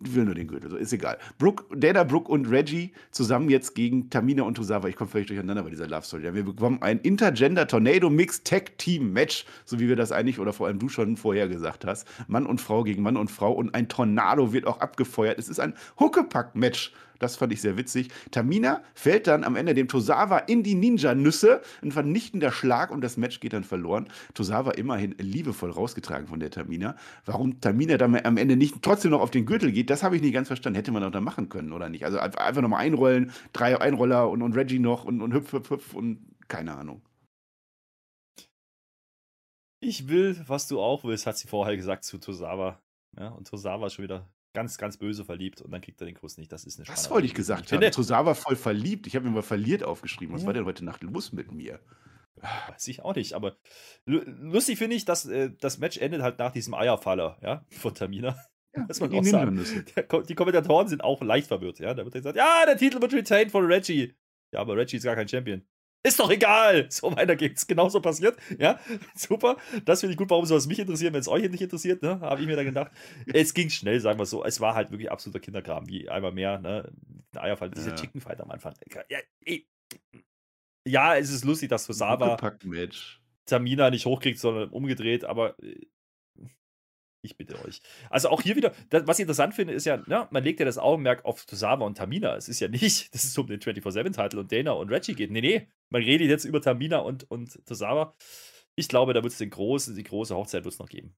will nur den Gürtel, so ist egal. Brooke, Dana Brooke und Reggie zusammen jetzt gegen Tamina und Tosawa. Ich komme völlig durcheinander bei dieser Love Story. Wir bekommen ein Intergender Tornado Mix Tag Team Match, so wie wir das eigentlich oder vor allem du schon vorher gesagt hast. Mann und Frau gegen Mann und Frau und ein Tornado wird auch abgefeuert. Es ist ein Huckepack Match das fand ich sehr witzig. Tamina fällt dann am Ende dem Tosawa in die Ninja-Nüsse. Ein vernichtender Schlag und das Match geht dann verloren. Tosawa immerhin liebevoll rausgetragen von der Tamina. Warum Tamina dann am Ende nicht trotzdem noch auf den Gürtel geht, das habe ich nicht ganz verstanden. Hätte man doch da machen können, oder nicht? Also einfach nochmal einrollen, drei Einroller und, und Reggie noch und, und hüpf, hüpf, hüpf und keine Ahnung. Ich will, was du auch willst, hat sie vorher gesagt zu Tosawa. Ja, und Tosawa ist schon wieder ganz, ganz böse verliebt und dann kriegt er den Kuss nicht. Das ist eine Das wollte ich gesagt ich haben. Tosawa voll verliebt. Ich habe mir mal verliert aufgeschrieben. Was ja. war denn heute Nacht los mit mir? Weiß ich auch nicht, aber lustig finde ich, dass äh, das Match endet halt nach diesem Eierfaller, ja, von Tamina. Ja, man auch sagen. Der, die Kommentatoren sind auch leicht verwirrt, ja. Da wird gesagt, ja, der Titel wird retained von Reggie. Ja, aber Reggie ist gar kein Champion. Ist doch egal. So weiter geht's. Genauso passiert. Ja, super. Das finde ich gut. Warum soll es mich interessieren, wenn es euch nicht interessiert? Ne? Habe ich mir dann gedacht. Es ging schnell, sagen wir so. Es war halt wirklich absoluter Kinderkram, wie einmal mehr. Ne? Eierfall, diese ja. Chicken Fight am Anfang. Ja, ja, es ist lustig, dass Tosawa Tamina nicht hochkriegt, sondern umgedreht, aber Ich bitte euch. Also auch hier wieder, das, was ich interessant finde, ist ja, ja, man legt ja das Augenmerk auf Tosama und Tamina. Es ist ja nicht, dass es um den 24-7-Titel und Dana und Reggie geht. Nee, nee, man redet jetzt über Tamina und, und Tosama. Ich glaube, da wird es den großen, die große Hochzeit wird es noch geben.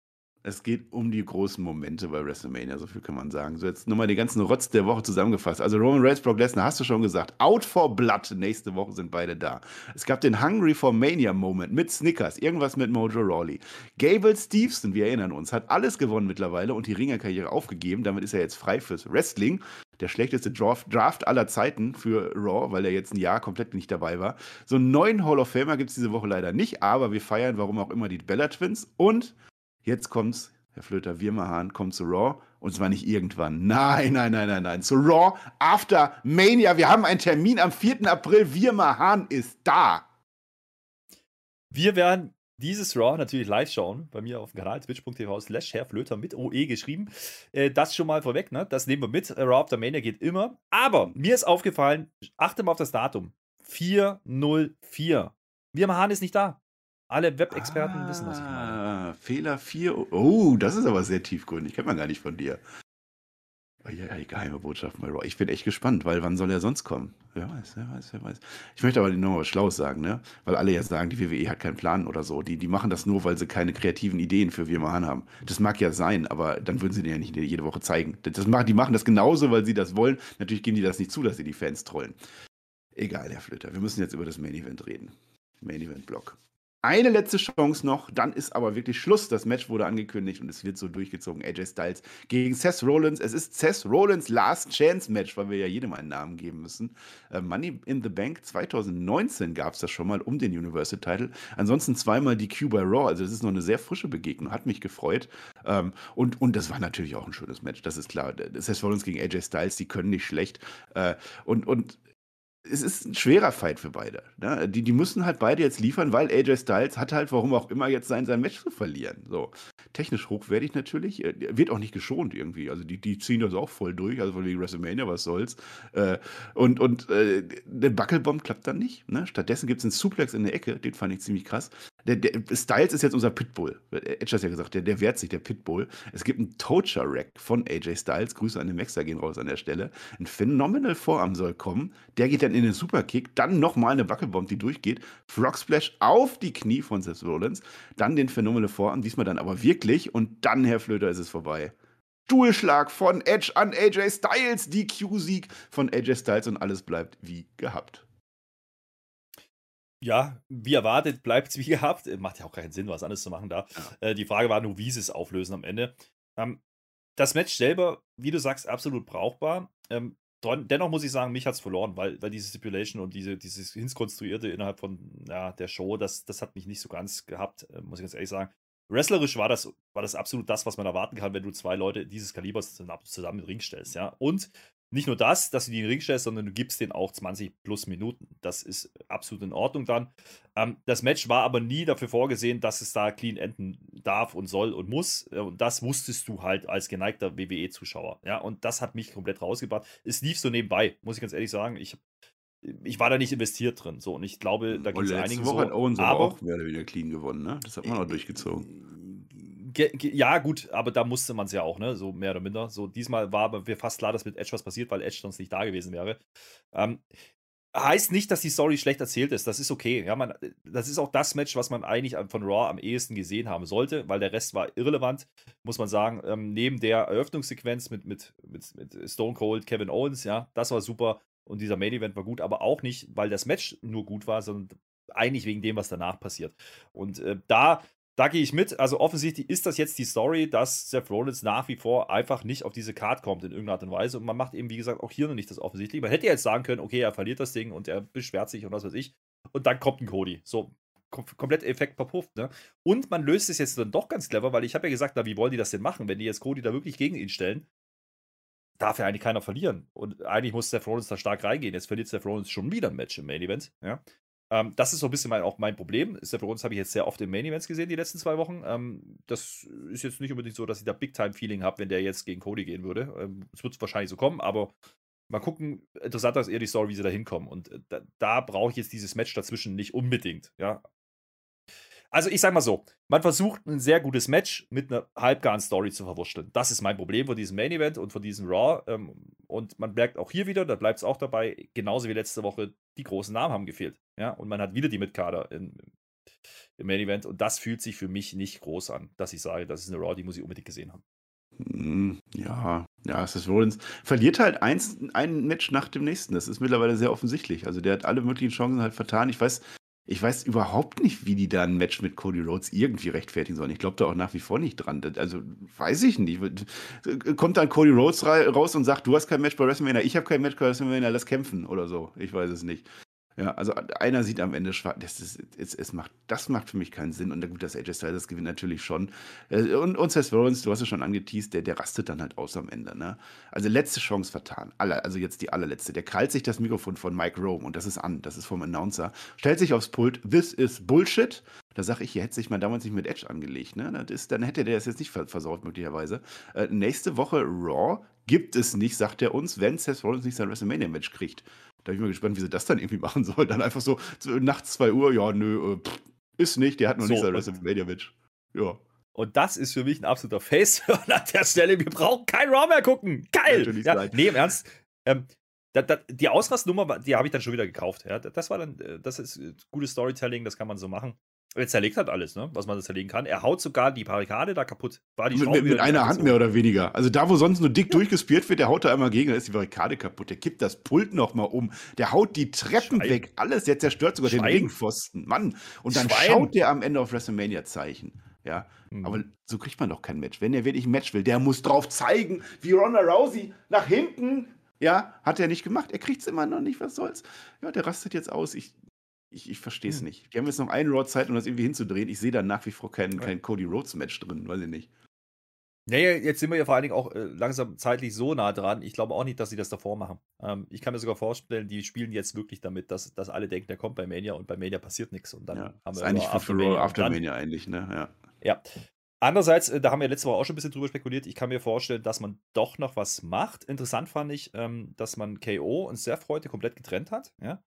Es geht um die großen Momente bei WrestleMania, so viel kann man sagen. So, jetzt nochmal den ganzen Rotz der Woche zusammengefasst. Also Roman Reigns, Brock Lesnar, hast du schon gesagt. Out for Blood, nächste Woche sind beide da. Es gab den Hungry for Mania Moment mit Snickers, irgendwas mit Mojo Rawley. Gable Stevenson, wir erinnern uns, hat alles gewonnen mittlerweile und die Ringerkarriere aufgegeben. Damit ist er jetzt frei fürs Wrestling. Der schlechteste Draft, Draft aller Zeiten für Raw, weil er jetzt ein Jahr komplett nicht dabei war. So einen neuen Hall of Famer gibt es diese Woche leider nicht, aber wir feiern, warum auch immer, die Bella Twins und Jetzt kommt's, Herr Flöter Wirmerhahn kommt zu Raw und zwar nicht irgendwann. Nein, nein, nein, nein, nein. Zu Raw After Mania. Wir haben einen Termin am 4. April. Wirmerhahn ist da. Wir werden dieses Raw natürlich live schauen, bei mir auf dem Kanal twitch.tv slash Flöter mit OE geschrieben. Äh, das schon mal vorweg, ne? Das nehmen wir mit. Raw After Mania geht immer. Aber mir ist aufgefallen, achte mal auf das Datum. 404. Wirmerhahn ist nicht da. Alle Web-Experten ah, wissen, was ich meine. Fehler 4. Oh, das ist aber sehr tiefgründig. Kennt man gar nicht von dir. Oh, ja, die geheime Botschaft bei Raw. Ich bin echt gespannt, weil wann soll er sonst kommen? Wer weiß, wer weiß, wer weiß. Ich möchte aber noch was Schlaues sagen, ne? Weil alle jetzt sagen, die WWE hat keinen Plan oder so. Die, die machen das nur, weil sie keine kreativen Ideen für Wir machen haben. Das mag ja sein, aber dann würden sie den ja nicht jede Woche zeigen. Das machen, die machen das genauso, weil sie das wollen. Natürlich geben die das nicht zu, dass sie die Fans trollen. Egal, Herr Flöter. Wir müssen jetzt über das Main Event reden. Main Event Block eine letzte Chance noch, dann ist aber wirklich Schluss. Das Match wurde angekündigt und es wird so durchgezogen. AJ Styles gegen Seth Rollins. Es ist Seth Rollins Last Chance Match, weil wir ja jedem einen Namen geben müssen. Äh, Money in the Bank 2019 gab es das schon mal um den Universal Title. Ansonsten zweimal die Q bei Raw. Also es ist noch eine sehr frische Begegnung. Hat mich gefreut. Ähm, und, und das war natürlich auch ein schönes Match. Das ist klar. Seth Rollins gegen AJ Styles, die können nicht schlecht. Äh, und, und es ist ein schwerer Fight für beide. Ne? Die, die müssen halt beide jetzt liefern, weil AJ Styles hat halt, warum auch immer, jetzt sein, sein Match zu verlieren. So. Technisch hochwertig natürlich, wird auch nicht geschont irgendwie. Also die, die ziehen das auch voll durch, also von wegen WrestleMania, was soll's. Äh, und und äh, der Buckelbomb klappt dann nicht. Ne? Stattdessen gibt es einen Suplex in der Ecke, den fand ich ziemlich krass. Der, der, Styles ist jetzt unser Pitbull. Edge hat ja gesagt, der, der wehrt sich, der Pitbull. Es gibt einen Toacher-Rack von AJ Styles. Grüße an den Maxer gehen raus an der Stelle. Ein Phenomenal Vorarm soll kommen. Der geht dann in den Superkick. Dann nochmal eine Buckelbomb, die durchgeht. Frog Splash auf die Knie von Seth Rollins. Dann den Phenomenal Vorarm. Diesmal dann aber wirklich. Und dann, Herr Flöter, ist es vorbei. Stuhlschlag von Edge an AJ Styles. DQ-Sieg von AJ Styles und alles bleibt wie gehabt ja, wie erwartet, bleibt es wie gehabt. Äh, macht ja auch keinen Sinn, was anderes zu machen da. Ja. Äh, die Frage war nur, wie sie es auflösen am Ende. Ähm, das Match selber, wie du sagst, absolut brauchbar. Ähm, dennoch muss ich sagen, mich hat es verloren, weil, weil diese Stipulation und diese, dieses Hinskonstruierte innerhalb von ja, der Show, das, das hat mich nicht so ganz gehabt, äh, muss ich ganz ehrlich sagen. Wrestlerisch war das, war das absolut das, was man erwarten kann, wenn du zwei Leute dieses Kalibers zusammen in den Ring stellst, ja. Und nicht nur das, dass du die in den Ring stellst, sondern du gibst denen auch 20 plus Minuten. Das ist absolut in Ordnung dann. Ähm, das Match war aber nie dafür vorgesehen, dass es da clean enden darf und soll und muss. Äh, und das wusstest du halt als geneigter WWE-Zuschauer. Ja, und das hat mich komplett rausgebracht. Es lief so nebenbei, muss ich ganz ehrlich sagen. Ich, ich war da nicht investiert drin. So, und ich glaube, da gibt es einigen Woche so. Hat Owens aber auch mehr oder weniger clean gewonnen, ne? Das hat man auch durchgezogen ja, gut, aber da musste man es ja auch, ne? So mehr oder minder. So, diesmal war mir fast klar, dass mit Edge was passiert, weil Edge sonst nicht da gewesen wäre. Ähm, heißt nicht, dass die Story schlecht erzählt ist. Das ist okay. Ja, man, das ist auch das Match, was man eigentlich von Raw am ehesten gesehen haben sollte, weil der Rest war irrelevant, muss man sagen. Ähm, neben der Eröffnungssequenz mit, mit, mit, mit Stone Cold, Kevin Owens, ja, das war super. Und dieser Main Event war gut, aber auch nicht, weil das Match nur gut war, sondern eigentlich wegen dem, was danach passiert. Und äh, da da gehe ich mit. Also offensichtlich ist das jetzt die Story, dass Seth Rollins nach wie vor einfach nicht auf diese Card kommt in irgendeiner Art und Weise. Und man macht eben, wie gesagt, auch hier noch nicht das offensichtlich. Man hätte jetzt sagen können, okay, er verliert das Ding und er beschwert sich und was weiß ich. Und dann kommt ein Cody. So, kom komplett Effekt verpufft. Ne? Und man löst es jetzt dann doch ganz clever, weil ich habe ja gesagt, na, wie wollen die das denn machen, wenn die jetzt Cody da wirklich gegen ihn stellen? Darf ja eigentlich keiner verlieren. Und eigentlich muss Seth Rollins da stark reingehen. Jetzt verliert Seth Rollins schon wieder ein Match im Main Event. Ja? Ähm, das ist so ein bisschen mein, auch mein Problem. Steph Rollins habe ich jetzt sehr oft in Main Events gesehen, die letzten zwei Wochen. Ähm, das ist jetzt nicht unbedingt so, dass ich da Big-Time-Feeling habe, wenn der jetzt gegen Cody gehen würde. Ähm, es wird wahrscheinlich so kommen, aber mal gucken. Interessanter ist eher die Story, wie sie da hinkommen. Und äh, da, da brauche ich jetzt dieses Match dazwischen nicht unbedingt. Ja, Also ich sag mal so, man versucht ein sehr gutes Match mit einer halbgaren Story zu verwurschteln. Das ist mein Problem von diesem Main Event und von diesem Raw. Ähm, und man merkt auch hier wieder, da bleibt es auch dabei, genauso wie letzte Woche, die großen Namen haben gefehlt. Ja, und man hat wieder die Mitkader in, im Main Event und das fühlt sich für mich nicht groß an, dass ich sage, das ist eine Raw, die muss ich unbedingt gesehen haben. Hm, ja, ja, Seth Rollins verliert halt eins, ein Match nach dem nächsten. Das ist mittlerweile sehr offensichtlich. Also der hat alle möglichen Chancen halt vertan. Ich weiß, ich weiß überhaupt nicht, wie die da ein Match mit Cody Rhodes irgendwie rechtfertigen sollen. Ich glaube da auch nach wie vor nicht dran. Also weiß ich nicht. Kommt dann Cody Rhodes raus und sagt, du hast kein Match bei WrestleMania, ich habe kein Match bei WrestleMania, lass kämpfen oder so. Ich weiß es nicht. Ja, also einer sieht am Ende schwarz. Das, ist, es, es macht, das macht für mich keinen Sinn. Und gut, das AJ Styles gewinnt natürlich schon. Äh, und, und Seth Rollins, du hast es schon angeteased, der, der rastet dann halt aus am Ende. Ne? Also letzte Chance vertan. Alle, also jetzt die allerletzte. Der krallt sich das Mikrofon von Mike Rome und das ist an. Das ist vom Announcer. Stellt sich aufs Pult. This is Bullshit. Da sage ich, hier hätte sich mal damals nicht mit Edge angelegt. Ne? Das ist, dann hätte der das jetzt nicht versaut, möglicherweise. Äh, nächste Woche Raw gibt es nicht, sagt er uns, wenn Seth Rollins nicht sein WrestleMania-Match kriegt. Da bin ich mal gespannt, wie sie das dann irgendwie machen soll. Dann einfach so, nachts 2 Uhr, ja, nö, äh, pff, ist nicht, der hat noch so, nicht sein WrestleMania-Match. Ja. Und das ist für mich ein absoluter face an der Stelle, wir brauchen kein Raw mehr gucken. Geil! Ja, nee, im Ernst. Ähm, da, da, die Ausrastnummer, die habe ich dann schon wieder gekauft. Ja. Das war dann, äh, das ist äh, gutes Storytelling, das kann man so machen. Er zerlegt hat alles, ne? was man zerlegen kann. Er haut sogar die Barrikade da kaputt. War die mit, mit, mit einer Hand mehr oder weniger. Also da, wo sonst nur dick ja. durchgespielt wird, der haut da einmal gegen, dann ist die Barrikade kaputt. Der kippt das Pult nochmal um. Der haut die Treppen Schwein. weg. Alles. Der zerstört sogar Schwein. den Ringpfosten. Mann. Und dann Schwein. schaut der am Ende auf WrestleMania-Zeichen. Ja, mhm. aber so kriegt man doch kein Match. Wenn er wirklich ein Match will, der muss drauf zeigen, wie Ronda Rousey nach hinten. Ja, hat er nicht gemacht. Er kriegt es immer noch nicht. Was soll's? Ja, der rastet jetzt aus. Ich, ich, ich verstehe es hm. nicht. Die haben jetzt noch einen Raw Zeit, um das irgendwie hinzudrehen. Ich sehe da nach wie vor kein, kein Cody Rhodes Match drin, weiß ich nicht. Naja, jetzt sind wir ja vor allen Dingen auch äh, langsam zeitlich so nah dran. Ich glaube auch nicht, dass sie das davor machen. Ähm, ich kann mir sogar vorstellen, die spielen jetzt wirklich damit, dass, dass alle denken, der kommt bei Mania und bei Mania passiert nichts. Und dann ja, haben wir ist eigentlich für, für Raw After Mania eigentlich, ne? Ja. ja. Andererseits, äh, da haben wir letzte Woche auch schon ein bisschen drüber spekuliert. Ich kann mir vorstellen, dass man doch noch was macht. Interessant fand ich, ähm, dass man KO und Seth heute komplett getrennt hat. Ja?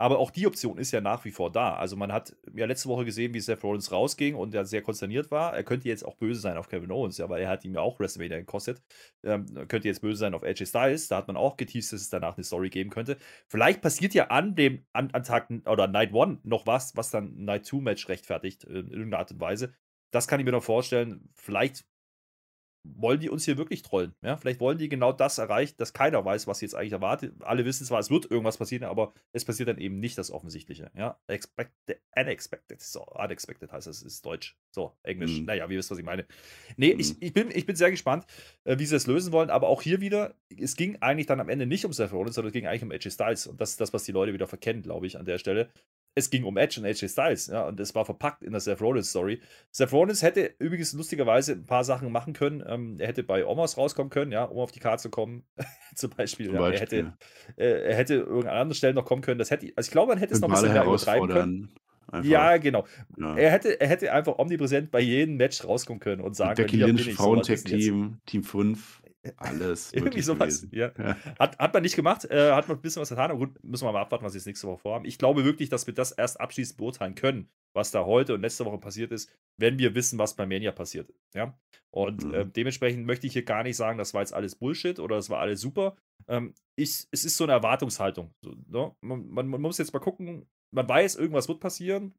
Aber auch die Option ist ja nach wie vor da. Also man hat ja letzte Woche gesehen, wie Seth Rollins rausging und er sehr konsterniert war. Er könnte jetzt auch böse sein auf Kevin Owens, ja, weil er hat ihm ja auch WrestleMania gekostet. Ähm, könnte jetzt böse sein auf AJ Styles. Da hat man auch geteased, dass es danach eine Story geben könnte. Vielleicht passiert ja an dem an, an Tag oder Night One noch was, was dann Night Two Match rechtfertigt in irgendeiner Art und Weise. Das kann ich mir noch vorstellen. Vielleicht wollen die uns hier wirklich trollen? Ja? Vielleicht wollen die genau das erreichen, dass keiner weiß, was sie jetzt eigentlich erwartet. Alle wissen zwar, es wird irgendwas passieren, aber es passiert dann eben nicht das Offensichtliche. Ja? Expected, unexpected, so, unexpected heißt das, ist Deutsch. So, Englisch. Mhm. Naja, wie wisst, was ich meine. Nee, mhm. ich, ich, bin, ich bin sehr gespannt, äh, wie sie das lösen wollen, aber auch hier wieder, es ging eigentlich dann am Ende nicht um Seth Rollins, sondern es ging eigentlich um AJ Styles. Und das ist das, was die Leute wieder verkennen, glaube ich, an der Stelle es ging um Edge und AJ Styles, ja, und es war verpackt in der Seth Rollins Story. Seth Rollins hätte übrigens lustigerweise ein paar Sachen machen können. Ähm, er hätte bei Omos rauskommen können, ja, um auf die Karte zu kommen, zum Beispiel. Zum ja. Beispiel. Er, hätte, äh, er hätte irgendeine andere Stelle noch kommen können. Das hätte, also ich glaube, man hätte es noch ein bisschen mehr übertreiben können. Einfach. Ja, genau. Ja. Er, hätte, er hätte einfach omnipräsent bei jedem Match rauskommen können und sagen Becky können, Lynch, Frauentech-Team, Team 5. Alles. Irgendwie sowas. Ja. ja. Hat, hat man nicht gemacht, äh, hat man ein bisschen was getan. Aber gut, müssen wir mal abwarten, was sie jetzt nächste Woche vorhaben. Ich glaube wirklich, dass wir das erst abschließend beurteilen können, was da heute und letzte Woche passiert ist, wenn wir wissen, was bei Mania passiert. Ja. Und mhm. äh, dementsprechend möchte ich hier gar nicht sagen, das war jetzt alles Bullshit oder das war alles super. Ähm, ich, es ist so eine Erwartungshaltung. So, ne? man, man, man muss jetzt mal gucken, man weiß, irgendwas wird passieren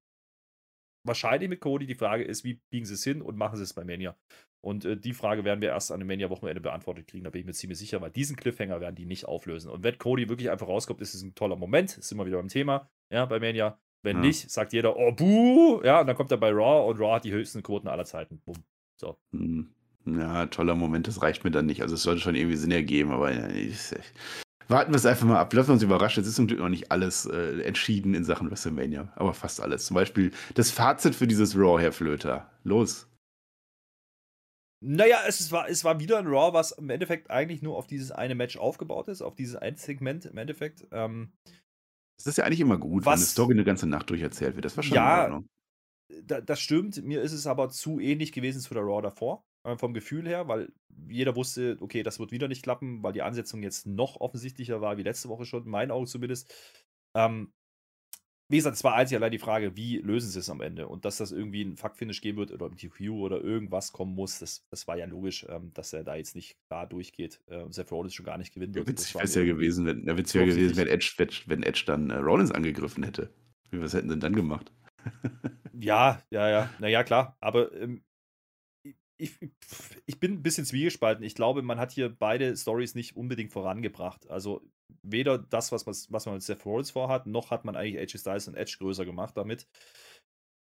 wahrscheinlich mit Cody. Die Frage ist, wie biegen sie es hin und machen sie es bei Mania? Und äh, die Frage werden wir erst an dem Mania-Wochenende beantwortet kriegen, da bin ich mir ziemlich sicher, weil diesen Cliffhanger werden die nicht auflösen. Und wenn Cody wirklich einfach rauskommt, ist es ein toller Moment, ist immer wieder beim Thema, ja, bei Mania. Wenn ja. nicht, sagt jeder, oh, buh, ja, und dann kommt er bei Raw und Raw hat die höchsten Quoten aller Zeiten. Bumm. So. Hm. Ja, toller Moment, das reicht mir dann nicht. Also es sollte schon irgendwie Sinn ergeben, aber ich, warten wir es einfach mal ab. Lassen wir uns überraschen. Es ist zum Glück noch nicht alles äh, entschieden in Sachen WrestleMania, aber fast alles. Zum Beispiel das Fazit für dieses Raw, Herr Flöter. Los. Naja, es war, es war wieder ein Raw, was im Endeffekt eigentlich nur auf dieses eine Match aufgebaut ist, auf dieses ein Segment im Endeffekt. Ähm, das ist ja eigentlich immer gut, was, wenn eine Story eine ganze Nacht durcherzählt wird. Das war schon ja, in Ordnung. Da, das stimmt. Mir ist es aber zu ähnlich gewesen zu der Raw davor, äh, vom Gefühl her, weil jeder wusste, okay, das wird wieder nicht klappen, weil die Ansetzung jetzt noch offensichtlicher war wie letzte Woche schon, in meinen Augen zumindest. Ähm, wie gesagt, es war einzig allein die Frage, wie lösen sie es am Ende? Und dass das irgendwie ein Fuck-Finish geben wird oder im TQ oder irgendwas kommen muss, das, das war ja logisch, ähm, dass er da jetzt nicht klar durchgeht äh, und Seth Rollins schon gar nicht gewinnen wird. Ja, witzig wäre es ja gewesen, wenn, ja, witzig gewesen, wenn Edge, wenn Edge dann äh, Rollins angegriffen hätte. Was hätten sie denn dann gemacht? ja, ja, ja, naja, klar. Aber ähm, ich, ich bin ein bisschen zwiegespalten. Ich glaube, man hat hier beide Stories nicht unbedingt vorangebracht. Also weder das, was, was, was man mit Seth Rollins vorhat, noch hat man eigentlich AJ Styles und Edge größer gemacht damit.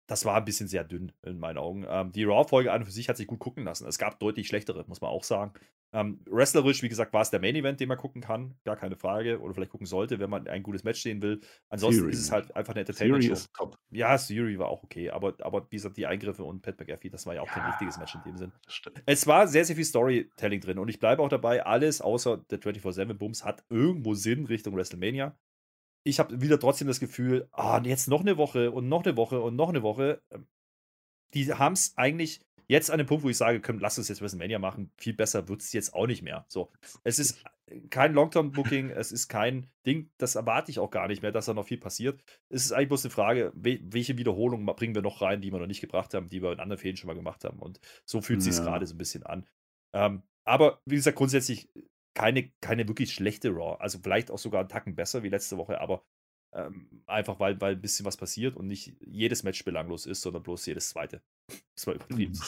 Das war ein bisschen sehr dünn in meinen Augen. Ähm, die Raw-Folge an und für sich hat sich gut gucken lassen. Es gab deutlich schlechtere, muss man auch sagen. Ähm, wrestlerisch, wie gesagt, war es der Main-Event, den man gucken kann. Gar keine Frage. Oder vielleicht gucken sollte, wenn man ein gutes Match sehen will. Ansonsten Theory. ist es halt einfach eine Entertainment-Show. Ja, Theory war auch okay. Aber, aber wie gesagt, die Eingriffe und Pat McAfee, das war ja auch ja, kein richtiges Match in dem Sinn. Es war sehr, sehr viel Storytelling drin. Und ich bleibe auch dabei, alles außer der 24-7-Booms hat irgendwo Sinn Richtung WrestleMania. Ich habe wieder trotzdem das Gefühl, ah, jetzt noch eine Woche und noch eine Woche und noch eine Woche. Ähm, die haben es eigentlich jetzt an dem Punkt, wo ich sage, komm, lass uns jetzt WrestleMania machen, viel besser wird es jetzt auch nicht mehr. So, es ist kein Long-Term-Booking, es ist kein Ding, das erwarte ich auch gar nicht mehr, dass da noch viel passiert. Es ist eigentlich bloß eine Frage, welche Wiederholungen bringen wir noch rein, die wir noch nicht gebracht haben, die wir in anderen Fällen schon mal gemacht haben. Und so fühlt ja. sich gerade so ein bisschen an. Ähm, aber wie gesagt, grundsätzlich keine, keine wirklich schlechte Raw. Also vielleicht auch sogar einen Tacken besser wie letzte Woche, aber ähm, einfach weil, weil ein bisschen was passiert und nicht jedes Match belanglos ist, sondern bloß jedes zweite. Das war übertrieben.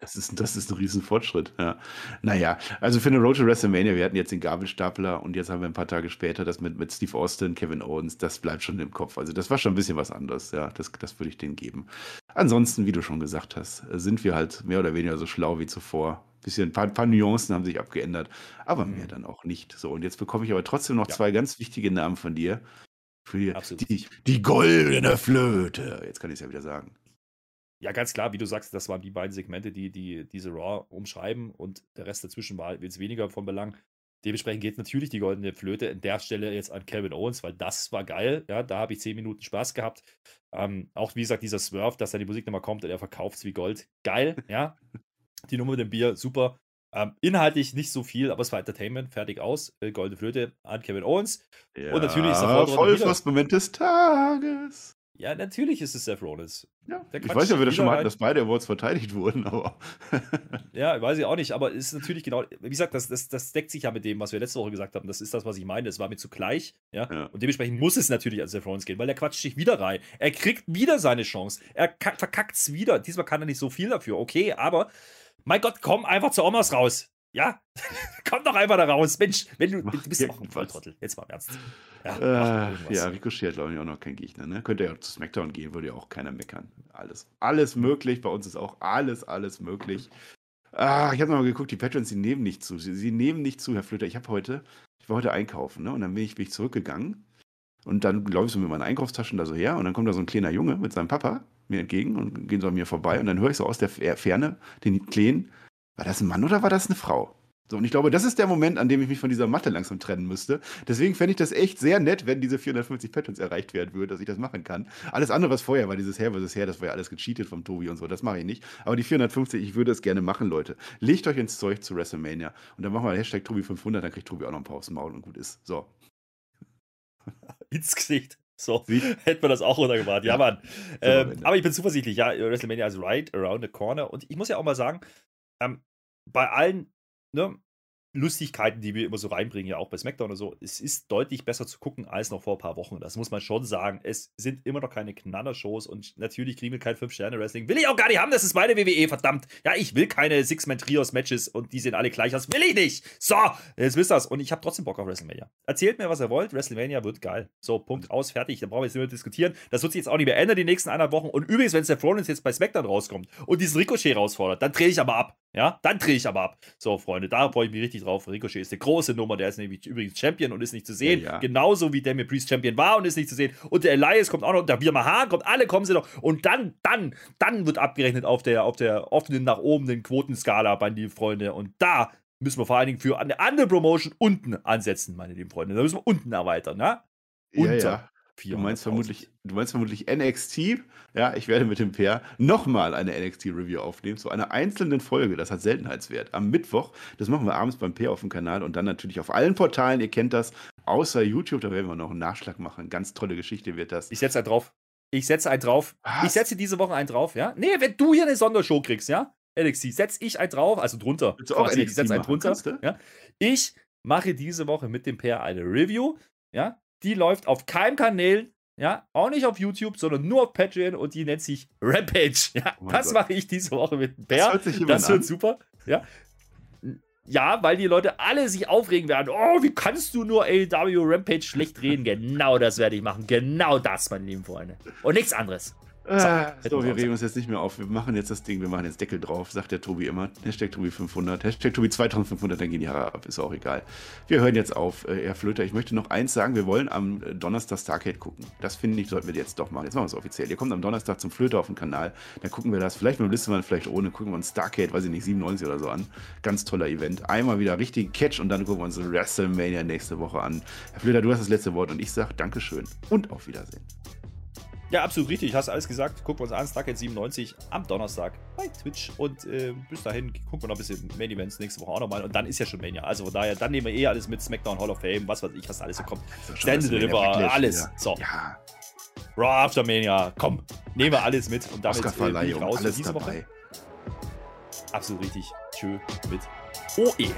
Das ist, das ist ein Riesenfortschritt. Ja. Naja, also für eine Road to WrestleMania, wir hatten jetzt den Gabelstapler und jetzt haben wir ein paar Tage später das mit, mit Steve Austin, Kevin Owens, das bleibt schon im Kopf. Also das war schon ein bisschen was anderes, ja, das, das würde ich denen geben. Ansonsten, wie du schon gesagt hast, sind wir halt mehr oder weniger so schlau wie zuvor. Bisschen, ein paar, paar Nuancen haben sich abgeändert, aber mehr mhm. dann auch nicht. So, und jetzt bekomme ich aber trotzdem noch ja. zwei ganz wichtige Namen von dir. Für die, die, die goldene Flöte. Jetzt kann ich es ja wieder sagen. Ja, ganz klar, wie du sagst, das waren die beiden Segmente, die, die diese Raw umschreiben und der Rest dazwischen war jetzt weniger von Belang. Dementsprechend geht natürlich die goldene Flöte an der Stelle jetzt an Kevin Owens, weil das war geil. Ja, da habe ich zehn Minuten Spaß gehabt. Ähm, auch wie gesagt, dieser Swerve, dass da die Musik nochmal kommt und er verkauft es wie Gold. Geil, ja. Die Nummer mit dem Bier, super. Ähm, inhaltlich nicht so viel, aber es war Entertainment, fertig aus. Äh, Goldene Flöte an Kevin Owens. Ja, und natürlich ist der Vollfassmoment des Tages. Ja, natürlich ist es Seth Rollins. Ja, ich weiß ja, wir das schon mal hatten, dass beide Awards verteidigt wurden, aber. ja, weiß ich auch nicht, aber es ist natürlich genau, wie gesagt, das, das, das deckt sich ja mit dem, was wir letzte Woche gesagt haben. Das ist das, was ich meine. Es war mir zugleich, ja? ja. Und dementsprechend muss es natürlich an Seth Rollins gehen, weil er quatscht sich wieder rein. Er kriegt wieder seine Chance. Er verkackt es wieder. Diesmal kann er nicht so viel dafür, okay, aber mein Gott, komm einfach zu Omas raus. Ja, komm doch einfach da raus. Mensch, wenn du, du bist auch ein Volltrottel. Jetzt mal im Ernst. Ja, äh, ja Ricochet hat, glaube ich, auch noch kein Gegner. Ne? Könnte ja auch zu SmackDown gehen, würde ja auch keiner meckern. Alles, alles möglich. Bei uns ist auch alles, alles möglich. Ah, ich habe nochmal geguckt, die Patrons, sie nehmen nicht zu. Sie, sie nehmen nicht zu, Herr Flöter. Ich habe heute, ich war heute einkaufen, ne? Und dann bin ich, bin ich zurückgegangen. Und dann glaube ich so mit meinen Einkaufstaschen da so her. Und dann kommt da so ein kleiner Junge mit seinem Papa mir entgegen und gehen so an mir vorbei. Und dann höre ich so aus der Ferne den Kleinen, war das ein Mann oder war das eine Frau? So, und ich glaube, das ist der Moment, an dem ich mich von dieser Matte langsam trennen müsste. Deswegen fände ich das echt sehr nett, wenn diese 450 Patrons erreicht werden würden, dass ich das machen kann. Alles andere, was vorher war, dieses Her versus Her, das war ja alles gecheatet vom Tobi und so, das mache ich nicht. Aber die 450, ich würde es gerne machen, Leute. Legt euch ins Zeug zu WrestleMania und dann machen wir Hashtag Tobi500, dann kriegt Tobi auch noch ein paar aufs Maul und gut ist. So. Ins Gesicht. So, hätten wir das auch runtergebracht. Ja, Mann. Ähm, aber ich bin zuversichtlich. Ja, WrestleMania ist right around the corner. Und ich muss ja auch mal sagen, ähm, bei allen ne, Lustigkeiten, die wir immer so reinbringen, ja auch bei SmackDown oder so, es ist deutlich besser zu gucken als noch vor ein paar Wochen. Das muss man schon sagen. Es sind immer noch keine Knaller-Shows und natürlich kriegen wir kein 5-Sterne-Wrestling. Will ich auch gar nicht haben, das ist meine WWE, verdammt. Ja, ich will keine Six-Man-Trios-Matches und die sehen alle gleich aus. Will ich nicht. So, jetzt wisst ihr das. Und ich habe trotzdem Bock auf WrestleMania. Erzählt mir, was ihr wollt. WrestleMania wird geil. So, Punkt aus, fertig. Da brauchen wir jetzt nicht mehr diskutieren. Das wird sich jetzt auch nicht mehr ändern die nächsten eineinhalb Wochen. Und übrigens, wenn Seth Rollins jetzt bei SmackDown rauskommt und diesen Ricochet herausfordert, dann drehe ich aber ab. Ja, dann drehe ich aber ab. So, Freunde, da freue ich mich richtig drauf. Ricochet ist eine große Nummer. Der ist nämlich übrigens Champion und ist nicht zu sehen. Ja, ja. Genauso wie Damien Priest Champion war und ist nicht zu sehen. Und der Elias kommt auch noch, der Birma kommt, alle kommen sie noch. Und dann, dann, dann wird abgerechnet auf der, auf der offenen nach oben den Quotenskala, meine lieben Freunde. Und da müssen wir vor allen Dingen für eine andere Promotion unten ansetzen, meine lieben Freunde. Da müssen wir unten erweitern, ne? Unter. Ja. Du meinst, vermutlich, du meinst vermutlich NXT. Ja, ich werde mit dem Pair nochmal eine NXT-Review aufnehmen, zu einer einzelnen Folge. Das hat Seltenheitswert. Am Mittwoch, das machen wir abends beim Pair auf dem Kanal und dann natürlich auf allen Portalen. Ihr kennt das, außer YouTube, da werden wir noch einen Nachschlag machen. Ganz tolle Geschichte wird das. Ich setze da drauf. Ich setze einen drauf. Was? Ich setze diese Woche einen drauf, ja? Nee, wenn du hier eine Sondershow kriegst, ja? NXT, setze ich einen drauf, also drunter. Willst du auch quasi, ich NXT setze einen drunter. Ja? Ich mache diese Woche mit dem Pair eine Review, ja? Die läuft auf keinem Kanal, ja? Auch nicht auf YouTube, sondern nur auf Patreon und die nennt sich Rampage. Ja, Oh das Gott. mache ich diese Woche mit dem Das hört sich jemand Das wird an. super, ja? Ja, weil die Leute alle sich aufregen werden. Oh, wie kannst du nur AEW Rampage schlecht reden? Genau das werde ich machen. Genau das, meine lieben Freunde. Und nichts anderes. Ah, so, wir uns regen uns jetzt nicht mehr auf. Wir machen jetzt das Ding, wir machen jetzt Deckel drauf, sagt der Tobi immer. Hashtag Tobi 500, Hashtag Tobi 2500, dann gehen die Haare ab, ist auch egal. Wir hören jetzt auf, äh, Herr Flöter. Ich möchte noch eins sagen, wir wollen am äh, Donnerstag Starcade gucken. Das finde ich, sollten wir jetzt doch machen. Jetzt machen wir es offiziell. Ihr kommt am Donnerstag zum Flöter auf den Kanal, dann gucken wir das, vielleicht mit dem Listemann, vielleicht ohne, gucken wir uns Starcade, weiß ich nicht, 97 oder so an. Ganz toller Event. Einmal wieder richtig Catch und dann gucken wir uns WrestleMania nächste Woche an. Herr Flöter, du hast das letzte Wort und ich sage Dankeschön und auf Wiedersehen. Ja, absolut richtig. Hast alles gesagt. Gucken wir uns an. Stargate 97 am Donnerstag bei Twitch. Und äh, bis dahin gucken wir noch ein bisschen Main Events nächste Woche auch nochmal. Und dann ist ja schon Mania. Also von daher, dann nehmen wir eh alles mit. SmackDown Hall of Fame, was weiß ich, was da alles so kommt. Stand Deliver, alles. wieder. So. Ja, Raw After Mania. Komm, nehmen wir alles mit. Und damit äh, bin ich raus für alles diese dabei. Woche. Absolut richtig. Tschö mit OE.